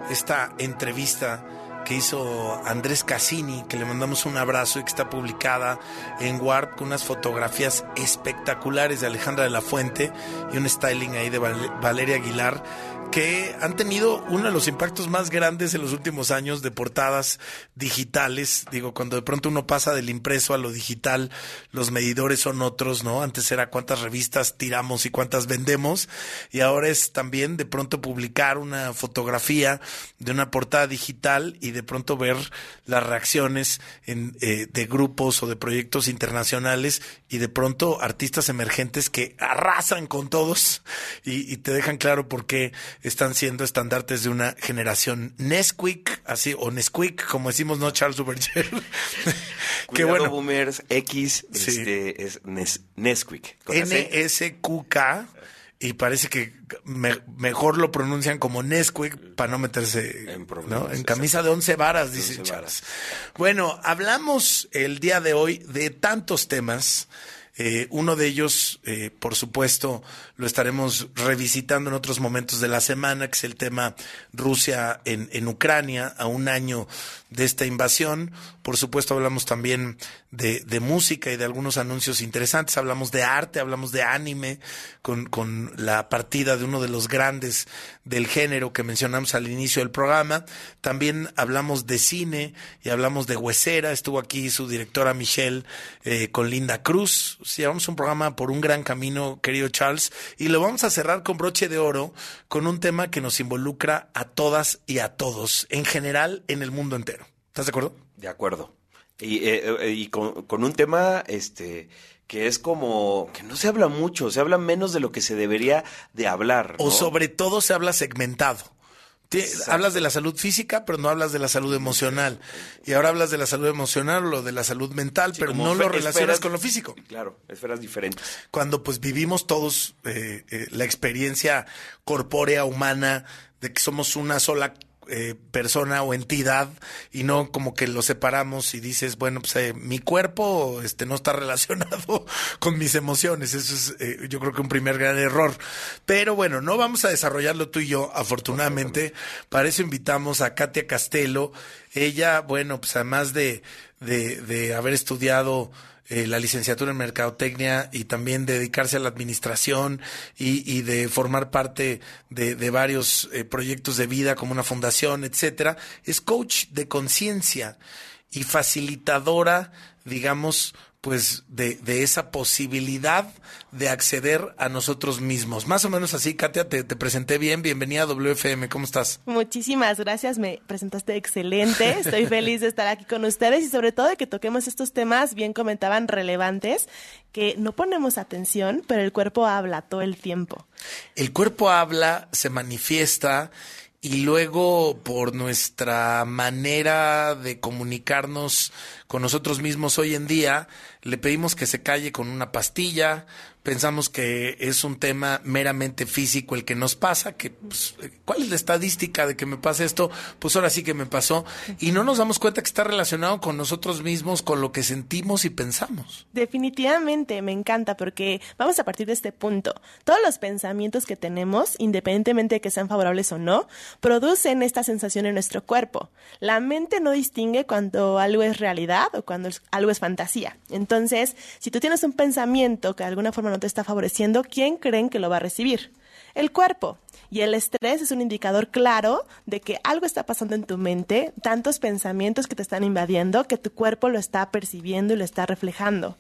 Speaker 7: esta entrevista que hizo Andrés Cassini, que le mandamos un abrazo y que está publicada en Warp con unas fotografías espectaculares de Alejandra de la Fuente y un styling ahí de Val- Valeria Aguilar que han tenido uno de los impactos más grandes en los últimos años de portadas digitales. Digo, cuando de pronto uno pasa del impreso a lo digital, los medidores son otros, ¿no? Antes era cuántas revistas tiramos y cuántas vendemos. Y ahora es también de pronto publicar una fotografía de una portada digital y de pronto ver las reacciones en, eh, de grupos o de proyectos internacionales y de pronto artistas emergentes que arrasan con todos y, y te dejan claro por qué están siendo estandartes de una generación Nesquik, así, o Nesquik, como decimos, no Charles Duverger. *laughs* Qué
Speaker 26: Cuidado,
Speaker 7: bueno.
Speaker 26: Boomers X
Speaker 7: Sí.
Speaker 26: este, es Nes- Nesquik.
Speaker 7: N-S-Q-K y parece que me- mejor lo pronuncian como Nesquik para no meterse en, en camisa de once varas, dice Charles. Bueno, hablamos el día de hoy de tantos temas. Eh, uno de ellos, eh, por supuesto, lo estaremos revisitando en otros momentos de la semana, que es el tema Rusia en, en Ucrania, a un año de esta invasión. Por supuesto, hablamos también de, de música y de algunos anuncios interesantes. Hablamos de arte, hablamos de anime, con, con la partida de uno de los grandes del género que mencionamos al inicio del programa. También hablamos de cine y hablamos de Huesera. Estuvo aquí su directora Michelle eh, con Linda Cruz. Llevamos un programa por un gran camino, querido Charles, y lo vamos a cerrar con broche de oro con un tema que nos involucra a todas y a todos, en general, en el mundo entero. ¿Estás de acuerdo?
Speaker 26: De acuerdo. Y, eh, eh, y con, con un tema este que es como que no se habla mucho, se habla menos de lo que se debería de hablar.
Speaker 7: O sobre todo se habla segmentado. Hablas de la salud física, pero no hablas de la salud emocional. Y ahora hablas de la salud emocional o de la salud mental, pero no lo relacionas
Speaker 26: esferas-
Speaker 7: con lo físico.
Speaker 26: Claro, esferas diferentes.
Speaker 7: Cuando pues vivimos todos eh, eh, la experiencia corpórea humana de que somos una sola eh, persona o entidad y no como que lo separamos y dices, bueno, pues eh, mi cuerpo este, no está *laughs* relacionado con mis emociones. Eso es eh, yo creo que un primer gran error. Pero bueno, no vamos a desarrollarlo tú y yo, afortunadamente. Para eso invitamos a Katia Castelo. Ella, bueno, pues además de, de, de haber estudiado eh, la licenciatura en Mercadotecnia y también dedicarse a la administración y, y de formar parte de, de varios eh, proyectos de vida como una fundación, etcétera. Es coach de conciencia y facilitadora, digamos, pues de, de esa posibilidad de acceder a nosotros mismos. Más o menos así, Katia, te, te presenté bien. Bienvenida a WFM, ¿cómo estás?
Speaker 27: Muchísimas gracias, me presentaste excelente. Estoy feliz de estar aquí con ustedes y sobre todo de que toquemos estos temas, bien comentaban, relevantes, que no ponemos atención, pero el cuerpo habla todo el tiempo.
Speaker 7: El cuerpo habla, se manifiesta y luego por nuestra manera de comunicarnos con nosotros mismos hoy en día, le pedimos que se calle con una pastilla, pensamos que es un tema meramente físico el que nos pasa, que pues, ¿cuál es la estadística de que me pasa esto? Pues ahora sí que me pasó y no nos damos cuenta que está relacionado con nosotros mismos, con lo que sentimos y pensamos.
Speaker 27: Definitivamente, me encanta porque vamos a partir de este punto. Todos los pensamientos que tenemos, independientemente de que sean favorables o no, producen esta sensación en nuestro cuerpo. La mente no distingue cuando algo es realidad o cuando algo es fantasía. Entonces, si tú tienes un pensamiento que de alguna forma no te está favoreciendo, ¿quién creen que lo va a recibir? El cuerpo. Y el estrés es un indicador claro de que algo está pasando en tu mente, tantos pensamientos que te están invadiendo, que tu cuerpo lo está percibiendo y lo está reflejando.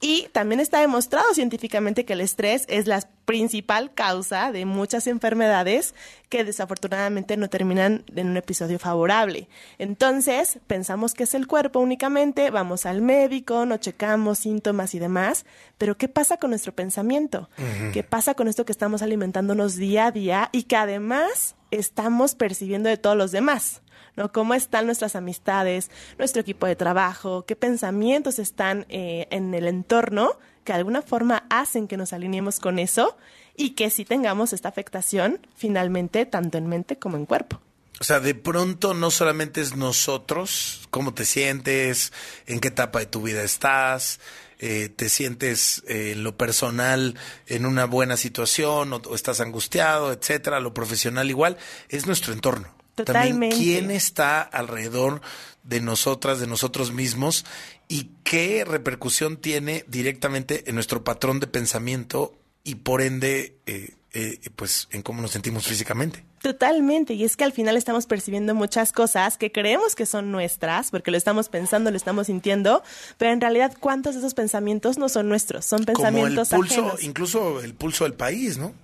Speaker 27: Y también está demostrado científicamente que el estrés es la principal causa de muchas enfermedades que desafortunadamente no terminan en un episodio favorable. Entonces, pensamos que es el cuerpo únicamente, vamos al médico, nos checamos síntomas y demás, pero ¿qué pasa con nuestro pensamiento? ¿Qué pasa con esto que estamos alimentándonos día a día y que además estamos percibiendo de todos los demás? ¿no? ¿Cómo están nuestras amistades, nuestro equipo de trabajo? ¿Qué pensamientos están eh, en el entorno que de alguna forma hacen que nos alineemos con eso y que sí tengamos esta afectación finalmente tanto en mente como en cuerpo?
Speaker 7: O sea, de pronto no solamente es nosotros, cómo te sientes, en qué etapa de tu vida estás, eh, te sientes eh, en lo personal en una buena situación o, o estás angustiado, etcétera, lo profesional igual, es nuestro entorno.
Speaker 27: Totalmente.
Speaker 7: También quién está alrededor de nosotras, de nosotros mismos y qué repercusión tiene directamente en nuestro patrón de pensamiento y por ende, eh, eh, pues en cómo nos sentimos físicamente.
Speaker 27: Totalmente, y es que al final estamos percibiendo muchas cosas que creemos que son nuestras, porque lo estamos pensando, lo estamos sintiendo, pero en realidad cuántos de esos pensamientos no son nuestros, son pensamientos
Speaker 7: Como el pulso,
Speaker 27: ajenos.
Speaker 7: incluso el pulso del país, ¿no?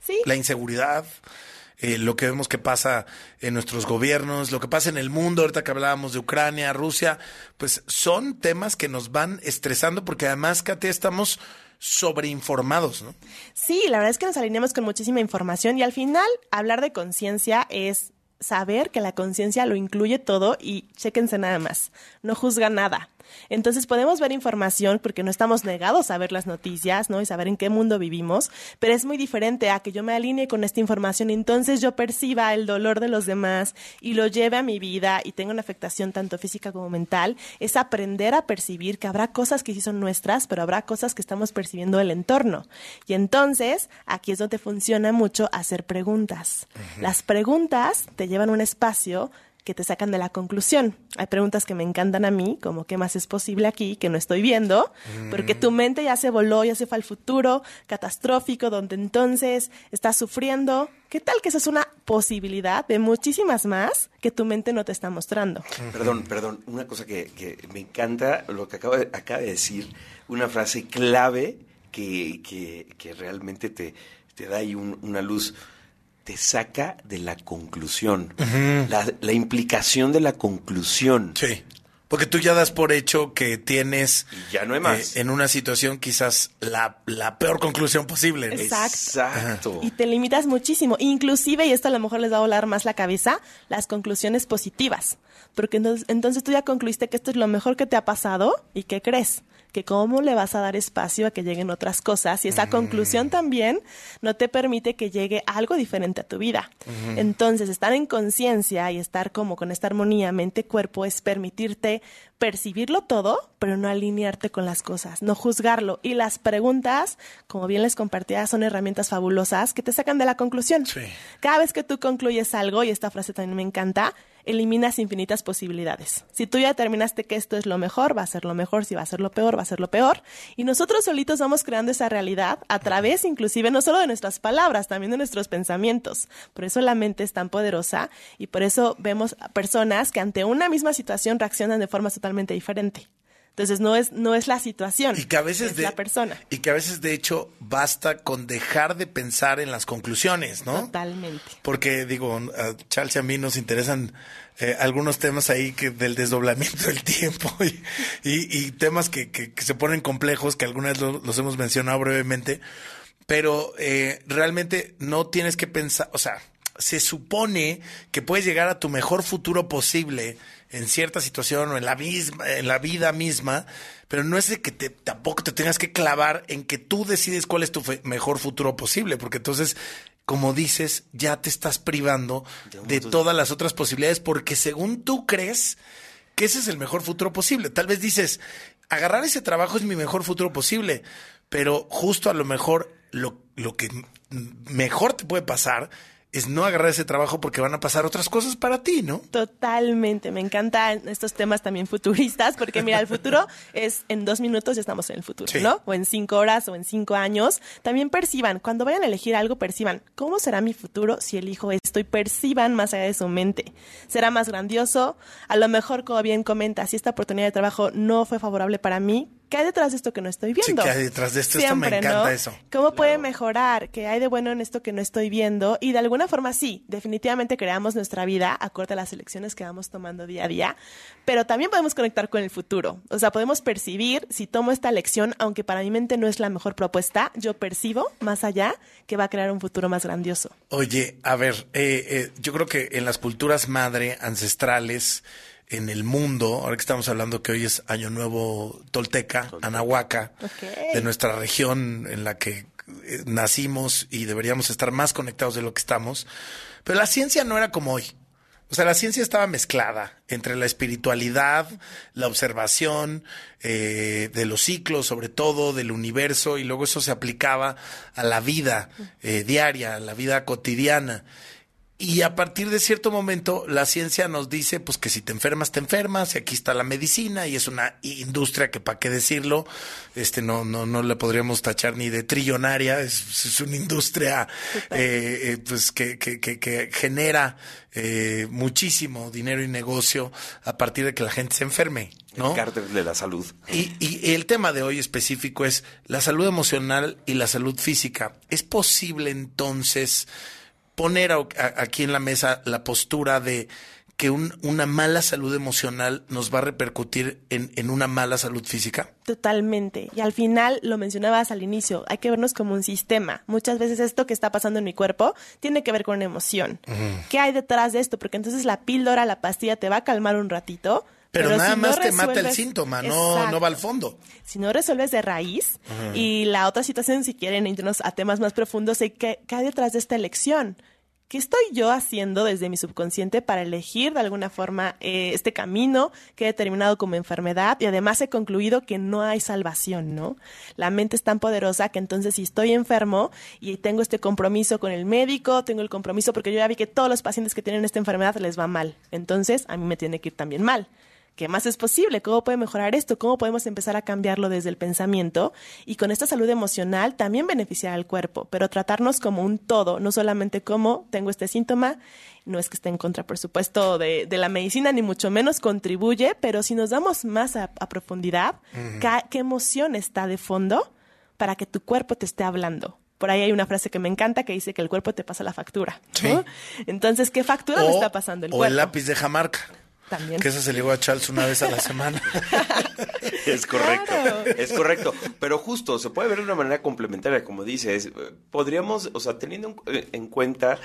Speaker 27: Sí.
Speaker 7: La inseguridad, eh, lo que vemos que pasa en nuestros gobiernos, lo que pasa en el mundo, ahorita que hablábamos de Ucrania, Rusia, pues son temas que nos van estresando porque además, Katia, estamos sobreinformados, ¿no?
Speaker 27: Sí, la verdad es que nos alineamos con muchísima información y al final hablar de conciencia es saber que la conciencia lo incluye todo y chéquense nada más, no juzga nada. Entonces podemos ver información porque no estamos negados a ver las noticias, ¿no? Y saber en qué mundo vivimos, pero es muy diferente a que yo me alinee con esta información entonces yo perciba el dolor de los demás y lo lleve a mi vida y tenga una afectación tanto física como mental, es aprender a percibir que habrá cosas que sí son nuestras, pero habrá cosas que estamos percibiendo del entorno. Y entonces aquí es donde funciona mucho hacer preguntas. Las preguntas te llevan a un espacio que te sacan de la conclusión. Hay preguntas que me encantan a mí, como qué más es posible aquí que no estoy viendo, porque tu mente ya se voló, ya se fue al futuro catastrófico, donde entonces estás sufriendo. ¿Qué tal que esa es una posibilidad de muchísimas más que tu mente no te está mostrando?
Speaker 26: Perdón, perdón, una cosa que, que me encanta, lo que acaba de, acaba de decir, una frase clave que, que, que realmente te, te da ahí un- una luz, te saca de la conclusión, la, la implicación de la conclusión.
Speaker 7: Sí. Porque tú ya das por hecho que tienes
Speaker 26: ya no hay más.
Speaker 7: eh, en una situación quizás la, la peor conclusión posible. ¿no?
Speaker 27: Exacto.
Speaker 26: Exacto.
Speaker 27: Y te limitas muchísimo. Inclusive, y esto a lo mejor les va a volar más la cabeza, las conclusiones positivas. Porque entonces, entonces tú ya concluiste que esto es lo mejor que te ha pasado y ¿qué crees? que cómo le vas a dar espacio a que lleguen otras cosas y esa conclusión también no te permite que llegue algo diferente a tu vida. Entonces, estar en conciencia y estar como con esta armonía mente-cuerpo es permitirte percibirlo todo, pero no alinearte con las cosas, no juzgarlo. Y las preguntas, como bien les compartía, son herramientas fabulosas que te sacan de la conclusión. Cada vez que tú concluyes algo, y esta frase también me encanta, eliminas infinitas posibilidades. Si tú ya determinaste que esto es lo mejor, va a ser lo mejor, si va a ser lo peor, va a ser lo peor. Y nosotros solitos vamos creando esa realidad a través inclusive no solo de nuestras palabras, también de nuestros pensamientos. Por eso la mente es tan poderosa y por eso vemos personas que ante una misma situación reaccionan de forma totalmente diferente. Entonces no es, no es la situación,
Speaker 7: y que a veces
Speaker 27: es
Speaker 7: de,
Speaker 27: la persona.
Speaker 7: Y que a veces, de hecho, basta con dejar de pensar en las conclusiones, ¿no?
Speaker 27: Totalmente.
Speaker 7: Porque, digo, a Charles y a mí nos interesan eh, algunos temas ahí que del desdoblamiento del tiempo *laughs* y, y- y temas que, que- que se ponen complejos, que algunas lo- los hemos mencionado brevemente, pero eh, realmente no tienes que pensar, o sea, se supone que puedes llegar a tu mejor futuro posible en cierta situación o en la misma, en la vida misma, pero no es de que te, tampoco te tengas que clavar en que tú decides cuál es tu mejor futuro posible, porque entonces, como dices, ya te estás privando de todas las otras posibilidades, porque según tú crees que ese es el mejor futuro posible. Tal vez dices, agarrar ese trabajo es mi mejor futuro posible, pero justo a lo mejor lo, lo que mejor te puede pasar es no agarrar ese trabajo porque van a pasar otras cosas para ti, ¿no?
Speaker 27: Totalmente, me encantan estos temas también futuristas, porque mira, el futuro *laughs* es en dos minutos ya estamos en el futuro,
Speaker 7: Sí.
Speaker 27: ¿no? O en cinco horas o en cinco años. También perciban, cuando vayan a elegir algo, perciban, ¿cómo será mi futuro si elijo esto? Y perciban más allá de su mente. ¿Será más grandioso? A lo mejor, como bien comenta, si esta oportunidad de trabajo no fue favorable para mí, ¿qué hay detrás de esto que no estoy
Speaker 7: Sí,
Speaker 27: viendo?
Speaker 7: que hay detrás de esto, esto me encanta eso.
Speaker 27: ¿Cómo puede mejorar? ¿Qué hay de bueno en esto que no estoy viendo? Y de alguna forma sí, definitivamente creamos nuestra vida acorde a las elecciones que vamos tomando día a día, pero también podemos conectar con el futuro. O sea, podemos percibir, si tomo esta lección, aunque para mi mente no es la mejor propuesta, yo percibo más allá que va a crear un futuro más grandioso.
Speaker 7: Oye, a ver, eh, eh, yo creo que en las culturas madre, ancestrales, en el mundo, ahora que estamos hablando que hoy es Año Nuevo Tolteca, Anahuaca, de nuestra región en la que eh, nacimos y deberíamos estar más conectados de lo que estamos, pero la ciencia no era como hoy. O sea, la ciencia estaba mezclada entre la espiritualidad, la observación eh, de los ciclos, sobre todo del universo, y luego eso se aplicaba a la vida eh, diaria, a la vida cotidiana. Y a partir de cierto momento, la ciencia nos dice, pues que si te enfermas, te enfermas, y aquí está la medicina, y es una industria que, para qué decirlo, este no, no, no le podríamos tachar ni de trillonaria, es, es una industria eh, eh, pues que, que, que, que genera eh, muchísimo dinero y negocio a partir de que la gente se enferme, ¿no?
Speaker 26: El cártel de la salud.
Speaker 7: Y, y el tema de hoy específico es la salud emocional y la salud física. ¿Es posible entonces poner a- a- aquí en la mesa la postura de que un- una mala salud emocional nos va a repercutir en, en una mala salud física?
Speaker 27: Totalmente. Y al final, lo mencionabas al inicio, hay que vernos como un sistema. Muchas veces esto que está pasando en mi cuerpo tiene que ver con una emoción. ¿Qué hay detrás de esto? Porque entonces la píldora, la pastilla te va a calmar un ratito.
Speaker 7: Pero, nada
Speaker 27: si no
Speaker 7: más te mata el síntoma, no,
Speaker 27: Exacto.
Speaker 7: no va al fondo.
Speaker 27: Si no resuelves de raíz y la otra situación, si quieren irnos a temas más profundos, es ¿qué, qué hay detrás de esta elección? ¿Qué estoy yo haciendo desde mi subconsciente para elegir de alguna forma eh, este camino que he determinado como enfermedad? Y además he concluido que no hay salvación, ¿no? La mente es tan poderosa que entonces si estoy enfermo y tengo este compromiso con el médico, tengo el compromiso porque yo ya vi que todos los pacientes que tienen esta enfermedad les va mal. Entonces a mí me tiene que ir también mal. ¿Qué más es posible? ¿Cómo puede mejorar esto? ¿Cómo podemos empezar a cambiarlo desde el pensamiento? Y con esta salud emocional también beneficiar al cuerpo, pero tratarnos como un todo, no solamente como tengo este síntoma, no es que esté en contra, por supuesto, de, de la medicina, ni mucho menos contribuye, pero si nos damos más a, a profundidad, ¿qué emoción está de fondo para que tu cuerpo te esté hablando? Por ahí hay una frase que me encanta que dice que el cuerpo te pasa la factura. ¿no? Entonces, ¿qué factura me
Speaker 7: O-
Speaker 27: está pasando el
Speaker 7: o
Speaker 27: cuerpo?
Speaker 7: el lápiz de Jamaica.
Speaker 27: También.
Speaker 7: Que ese se le a Charles una vez a la semana. *laughs*
Speaker 26: Es correcto,
Speaker 27: Claro.
Speaker 26: es correcto. Pero justo, se puede ver de una manera complementaria, como dices. Podríamos, o sea, teniendo en, eh, en cuenta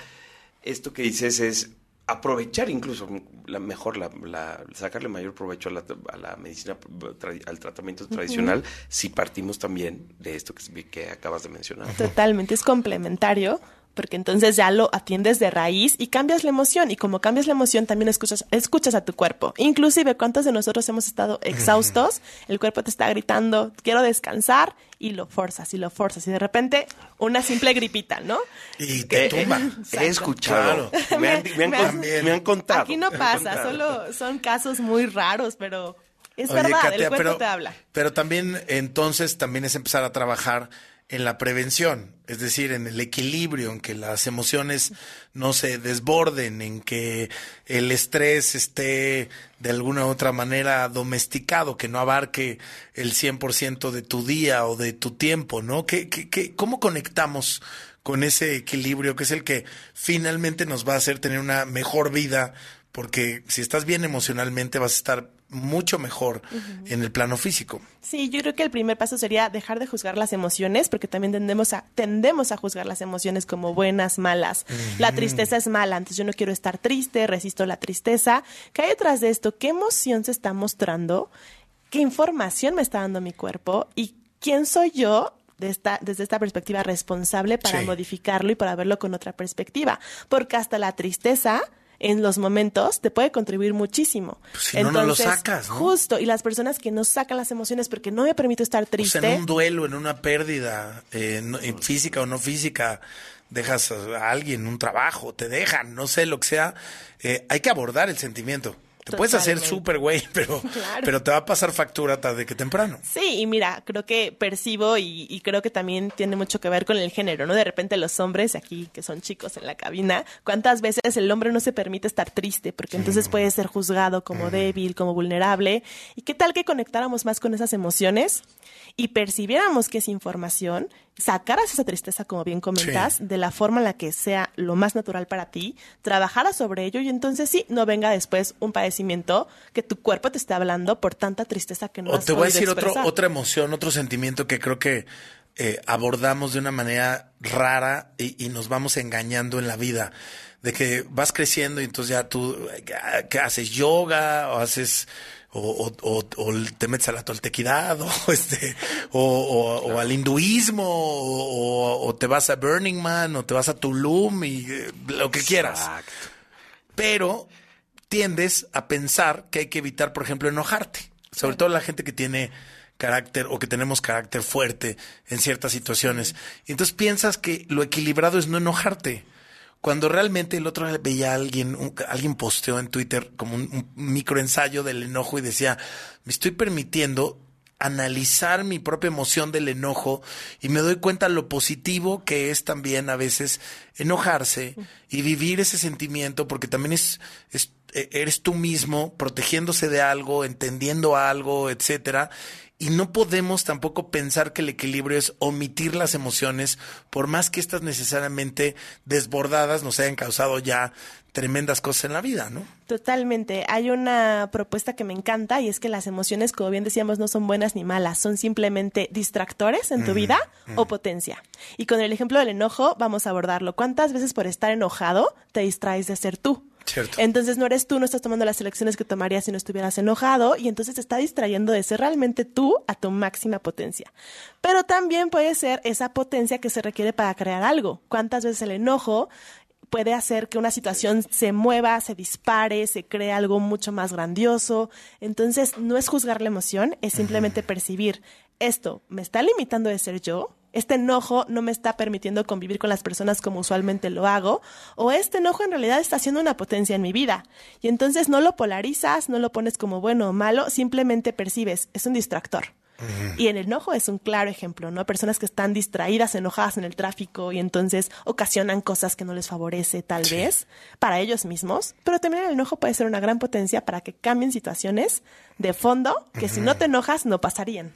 Speaker 26: esto que dices es, aprovechar incluso la mejor la, la- sacarle mayor provecho a la, a la medicina tra- al tratamiento tradicional si partimos también de esto que, que acabas de mencionar
Speaker 27: Totalmente, es complementario, porque entonces ya lo atiendes de raíz y cambias la emoción. Y como cambias la emoción, también escuchas, escuchas a tu cuerpo. Inclusive, ¿cuántos de nosotros hemos estado exhaustos? El cuerpo te está gritando, quiero descansar, y lo forzas, y lo forzas. Y de repente, una simple gripita, ¿no?
Speaker 7: Y te tumba. *laughs*
Speaker 26: he escuchado me, han, me han
Speaker 27: Me
Speaker 26: con-
Speaker 27: has-
Speaker 26: me han contado
Speaker 27: Aquí no pasa, solo son casos muy raros, pero es
Speaker 7: Oye,
Speaker 27: verdad,
Speaker 7: Katia,
Speaker 27: el cuerpo
Speaker 7: pero,
Speaker 27: te habla.
Speaker 7: Pero también, entonces, también es empezar a trabajar en la prevención, es decir, en el equilibrio, en que las emociones no se desborden, en que el estrés esté de alguna u otra manera domesticado, que no abarque el 100% de tu día o de tu tiempo, ¿no? ¿Qué, qué, qué- cómo conectamos con ese equilibrio que es el que finalmente nos va a hacer tener una mejor vida? Porque si estás bien emocionalmente vas a estar mucho mejor en el plano físico.
Speaker 27: Sí, yo creo que el primer paso sería dejar de juzgar las emociones, porque también tendemos a, tendemos a juzgar las emociones como buenas, malas. La tristeza es mala, entonces yo no quiero estar triste, resisto la tristeza. ¿Qué hay detrás de esto? ¿Qué emoción se está mostrando? ¿Qué información me está dando mi cuerpo? ¿Y quién soy yo? De esta, desde esta perspectiva responsable para
Speaker 28: Sí.
Speaker 27: modificarlo y para verlo con otra perspectiva. Porque hasta la tristeza en los momentos te puede contribuir muchísimo.
Speaker 7: Pues si no, no lo sacas, ¿no?
Speaker 27: Justo, y las personas que no sacan las emociones porque no me permito estar
Speaker 7: O
Speaker 27: triste.
Speaker 7: sea, en un duelo, en una pérdida, eh, no- en física o no física, dejas a alguien un trabajo, te dejan, no sé, lo que sea, eh, hay que abordar el sentimiento. Te puedes hacer súper güey, *laughs* pero, *laughs*
Speaker 27: Claro.
Speaker 7: pero te va a pasar factura tarde que temprano.
Speaker 27: Sí, y mira, creo que percibo y, y creo que también tiene mucho que ver con el género, ¿no? De repente los hombres aquí, que son chicos en la cabina, ¿cuántas veces el hombre no se permite estar triste? Porque entonces puede ser juzgado como débil, como vulnerable. ¿Y qué tal que conectáramos más con esas emociones y percibiéramos que es información, sacaras esa tristeza, como bien comentas,
Speaker 28: Sí.
Speaker 27: de la forma en la que sea lo más natural para ti, trabajaras sobre ello y entonces sí, no venga después un padecimiento que tu cuerpo te esté hablando por tanta tristeza que no
Speaker 7: O
Speaker 27: has
Speaker 7: te voy a decir otro, otra emoción, otro sentimiento que creo que eh, abordamos de una manera rara y, y nos vamos engañando en la vida. De que vas creciendo y entonces ya tú eh, que haces yoga o haces o, o- o- o te metes a la toltequidad *laughs* o este o, al hinduismo o, te vas a Burning Man o te vas a Tulum y eh, lo que quieras. Pero tiendes a pensar que hay que evitar, por ejemplo, enojarte. Sobre todo la gente que tiene carácter o que tenemos carácter fuerte en ciertas situaciones. Entonces piensas que lo equilibrado es no enojarte. Cuando realmente el otro veía a alguien, un- alguien posteó en Twitter como un, un microensayo del enojo y decía, me estoy permitiendo analizar mi propia emoción del enojo y me doy cuenta lo positivo que es también a veces enojarse y vivir ese sentimiento porque también es, es- eh, eres tú mismo protegiéndose de algo, entendiendo algo, etcétera. Y no podemos tampoco pensar que el equilibrio es omitir las emociones, por más que estas necesariamente desbordadas nos hayan causado ya tremendas cosas en la vida, ¿no?
Speaker 27: Totalmente. Hay una propuesta que me encanta y es que las emociones, como bien decíamos, no son buenas ni malas, son simplemente distractores en tu vida o potencia. Y con el ejemplo del enojo vamos a abordarlo. ¿Cuántas veces por estar enojado te distraes de ser tú?
Speaker 7: Cierto.
Speaker 27: Entonces no eres tú, no estás tomando las elecciones que tomarías si no estuvieras enojado y entonces te está distrayendo de ser realmente tú a tu máxima potencia. Pero también puede ser esa potencia que se requiere para crear algo. ¿Cuántas veces el enojo puede hacer que una situación se mueva, se dispare, se cree algo mucho más grandioso? Entonces no es juzgar la emoción, es simplemente percibir esto me está limitando de ser yo, este enojo no me está permitiendo convivir con las personas como usualmente lo hago, o este enojo en realidad está haciendo una potencia en mi vida. Y entonces no lo polarizas, no lo pones como bueno o malo, simplemente percibes, es un distractor. Y el enojo es un claro ejemplo, ¿no? Personas que están distraídas, enojadas en el tráfico y entonces ocasionan cosas que no les favorece tal vez para ellos mismos, pero también el enojo puede ser una gran potencia para que cambien situaciones de fondo que si no te enojas no pasarían.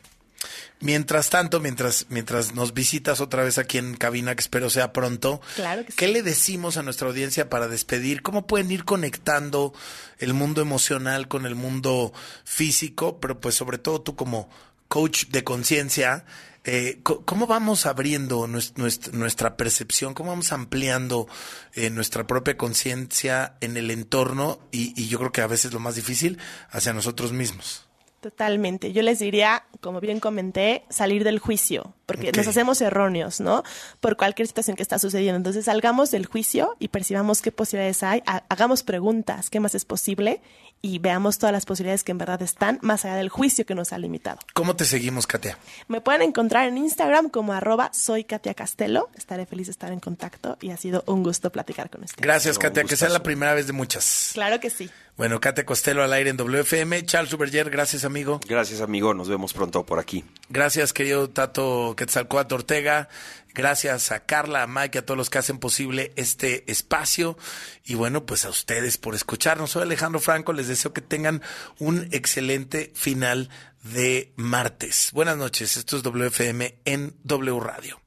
Speaker 7: Mientras tanto, mientras, mientras nos visitas otra vez aquí en cabina, que espero sea pronto,
Speaker 27: Claro que sí.
Speaker 7: ¿qué le decimos a nuestra audiencia para despedir? ¿Cómo pueden ir conectando el mundo emocional con el mundo físico? Pero pues sobre todo tú como, coach de conciencia, eh, ¿cómo vamos abriendo nues- nuestra, nuestra percepción? ¿Cómo vamos ampliando eh, nuestra propia conciencia en el entorno? Y, y yo creo que a veces lo más difícil, hacia nosotros mismos.
Speaker 27: Totalmente. Yo les diría, como bien comenté, salir del juicio, porque nos hacemos erróneos, ¿no? Por cualquier situación que está sucediendo. Entonces, salgamos del juicio y percibamos qué posibilidades hay, ha- hagamos preguntas, qué más es posible y veamos todas las posibilidades que en verdad están más allá del juicio que nos ha limitado.
Speaker 7: ¿Cómo te seguimos, Katia?
Speaker 27: Me pueden encontrar en Instagram como arroba soy Katia Castelo. Estaré feliz de estar en contacto y ha sido un gusto platicar con ustedes.
Speaker 7: Gracias, Katia, que sea la primera vez de muchas.
Speaker 27: Claro que sí.
Speaker 7: Bueno, Katia Costello al aire en WFM. Charles Uberger, gracias, amigo.
Speaker 26: Gracias, amigo. Nos vemos pronto por aquí.
Speaker 7: Gracias, querido Tato Quetzalcoatl Ortega. Gracias a Carla, a Mike, a todos los que hacen posible este espacio. Y bueno, pues a ustedes por escucharnos. Soy Alejandro Franco. Les deseo que tengan un excelente final de martes. Buenas noches. Esto es WFM en W Radio.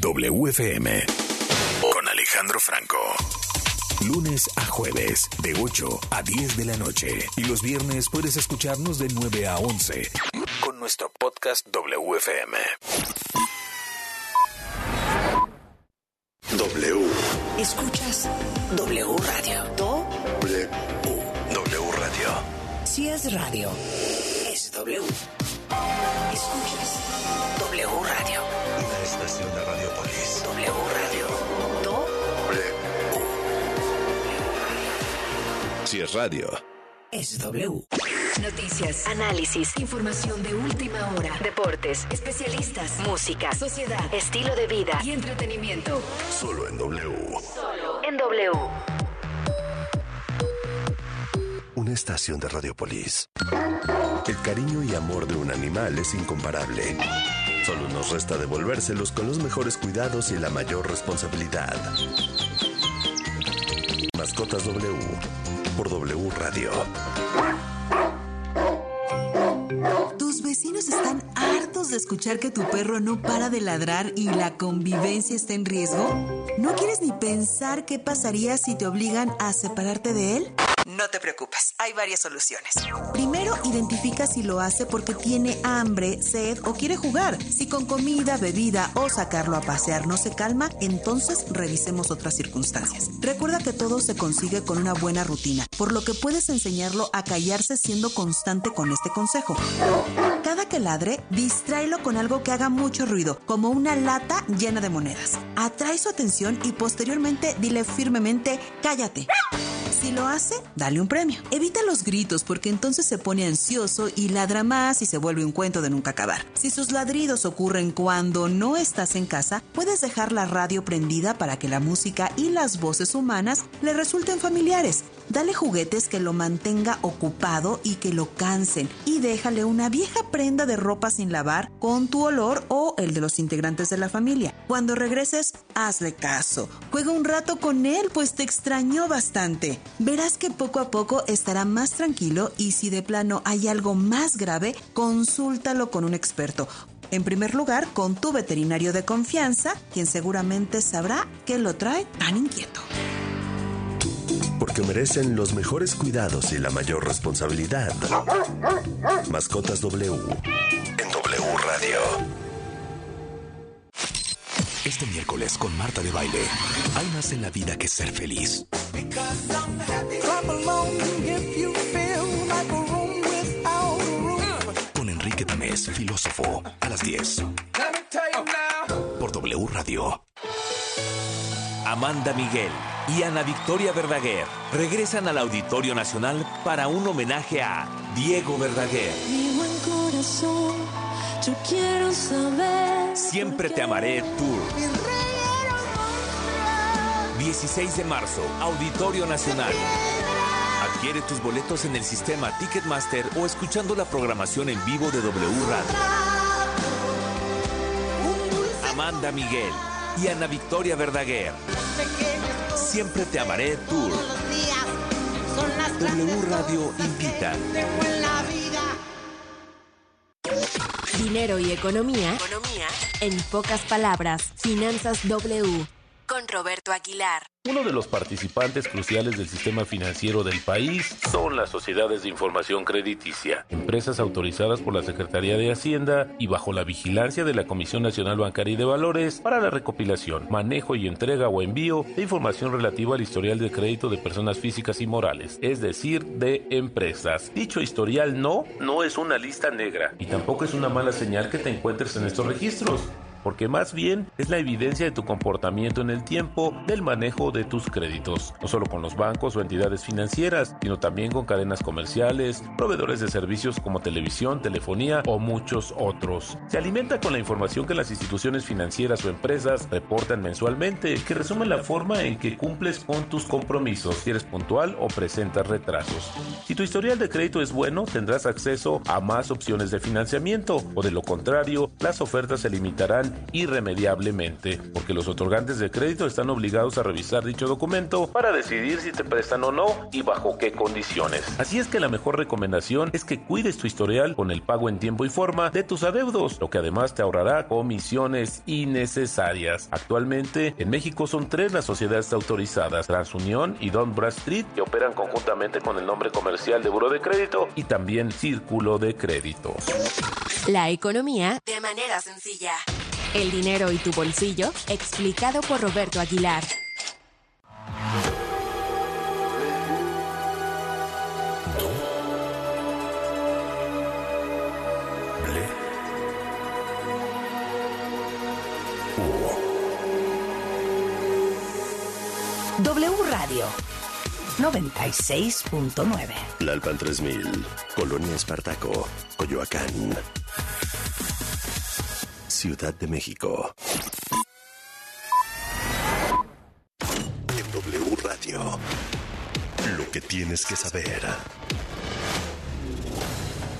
Speaker 19: WFM con Alejandro Franco. Lunes a jueves, de 8 a 10 de la noche. Y los viernes puedes escucharnos de 9 a 11 con nuestro podcast WFM.
Speaker 3: W.
Speaker 10: Escuchas W Radio. Do
Speaker 3: W. W Radio.
Speaker 10: si es radio, es W.
Speaker 3: Si es radio.
Speaker 10: es W.
Speaker 2: Noticias, análisis, información de última hora, deportes, especialistas, música, sociedad, estilo de vida y entretenimiento.
Speaker 3: Solo en W.
Speaker 2: Solo en W.
Speaker 3: Una estación de Radiopolis. El cariño y amor de un animal es incomparable. Solo nos resta devolvérselos con los mejores cuidados y la mayor responsabilidad. Mascotas W. Por W Radio.
Speaker 5: Tus vecinos están hartos de escuchar que tu perro no para de ladrar y la convivencia está en riesgo. ¿No quieres ni pensar qué pasaría si te obligan a separarte de él? No te preocupes, hay varias soluciones. Primero, identifica si lo hace porque tiene hambre, sed o quiere jugar. Si con comida, bebida o sacarlo a pasear no se calma, entonces revisemos otras circunstancias. Recuerda que todo se consigue con una buena rutina, por lo que puedes enseñarlo a callarse siendo constante con este consejo. Cada que ladre, distráelo con algo que haga mucho ruido, como una lata llena de monedas. Atrae su atención y posteriormente dile firmemente, cállate. Si lo hace, dale un premio. Evita los gritos porque entonces se pone ansioso y ladra más y se vuelve un cuento de nunca acabar. Si sus ladridos ocurren cuando no estás en casa, puedes dejar la radio prendida para que la música y las voces humanas le resulten familiares. Dale juguetes que lo mantenga ocupado y que lo cansen y déjale una vieja prenda de ropa sin lavar con tu olor o el de los integrantes de la familia. Cuando regreses, hazle caso. Juega un rato con él, pues te extrañó bastante. Verás que poco a poco estará más tranquilo y si de plano hay algo más grave, consúltalo con un experto. En primer lugar, con tu veterinario de confianza, quien seguramente sabrá qué lo trae tan inquieto.
Speaker 3: Porque merecen los mejores cuidados y la mayor responsabilidad. Mascotas W. En W Radio.
Speaker 19: Este miércoles con Marta de Baile, hay más en la vida que ser feliz. Con Enrique Tamés, filósofo, a las 10. Por W Radio.
Speaker 29: Amanda Miguel y Ana Victoria Verdaguer regresan al Auditorio Nacional para un homenaje a Diego Verdaguer.
Speaker 13: Mi buen corazón, yo quiero saber.
Speaker 29: Siempre te amaré Tour. 16 de marzo, Auditorio Nacional. Adquiere tus boletos en el sistema Ticketmaster o escuchando la programación en vivo de W Radio. Amanda Miguel y Ana Victoria Verdaguer. Siempre te amaré Tour. W Radio invita.
Speaker 2: Dinero y economía. Economía. En pocas palabras, Finanzas W. con Roberto Aguilar.
Speaker 30: Uno de los participantes cruciales del sistema financiero del país son las sociedades de información crediticia, empresas autorizadas por la Secretaría de Hacienda y bajo la vigilancia de la Comisión Nacional Bancaria y de Valores para la recopilación, manejo y entrega o envío de información relativa al historial de crédito de personas físicas y morales, es decir, de empresas. Dicho historial no, no es una lista negra y tampoco es una mala señal que te encuentres en estos registros porque más bien es la evidencia de tu comportamiento en el tiempo del manejo de tus créditos, no solo con los bancos o entidades financieras, sino también con cadenas comerciales, proveedores de servicios como televisión, telefonía o muchos otros. Se alimenta con la información que las instituciones financieras o empresas reportan mensualmente, que resumen la forma en que cumples con tus compromisos, si eres puntual o presentas retrasos. Si tu historial de crédito es bueno, tendrás acceso a más opciones de financiamiento, o de lo contrario, las ofertas se limitarán irremediablemente, porque los otorgantes de crédito están obligados a revisar dicho documento para decidir si te prestan o no y bajo qué condiciones. Así es que la mejor recomendación es que cuides tu historial con el pago en tiempo y forma de tus adeudos, lo que además te ahorrará comisiones innecesarias. Actualmente, en México son tres las sociedades autorizadas, TransUnión y Don Bradstreet, que operan conjuntamente con el nombre comercial de Buro de Crédito y también Círculo de Créditos.
Speaker 2: La economía de manera sencilla. El dinero y tu bolsillo, explicado por Roberto Aguilar.
Speaker 10: W Radio 96.9.
Speaker 3: Lalpan 3000, Colonia Espartaco, Coyoacán. Ciudad de México. En W Radio. Lo que tienes que saber.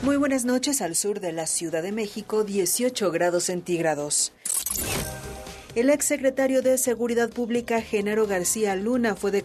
Speaker 31: Muy buenas noches al sur de la Ciudad de México, 18 grados centígrados. El exsecretario de Seguridad Pública, Genaro García Luna, fue declarado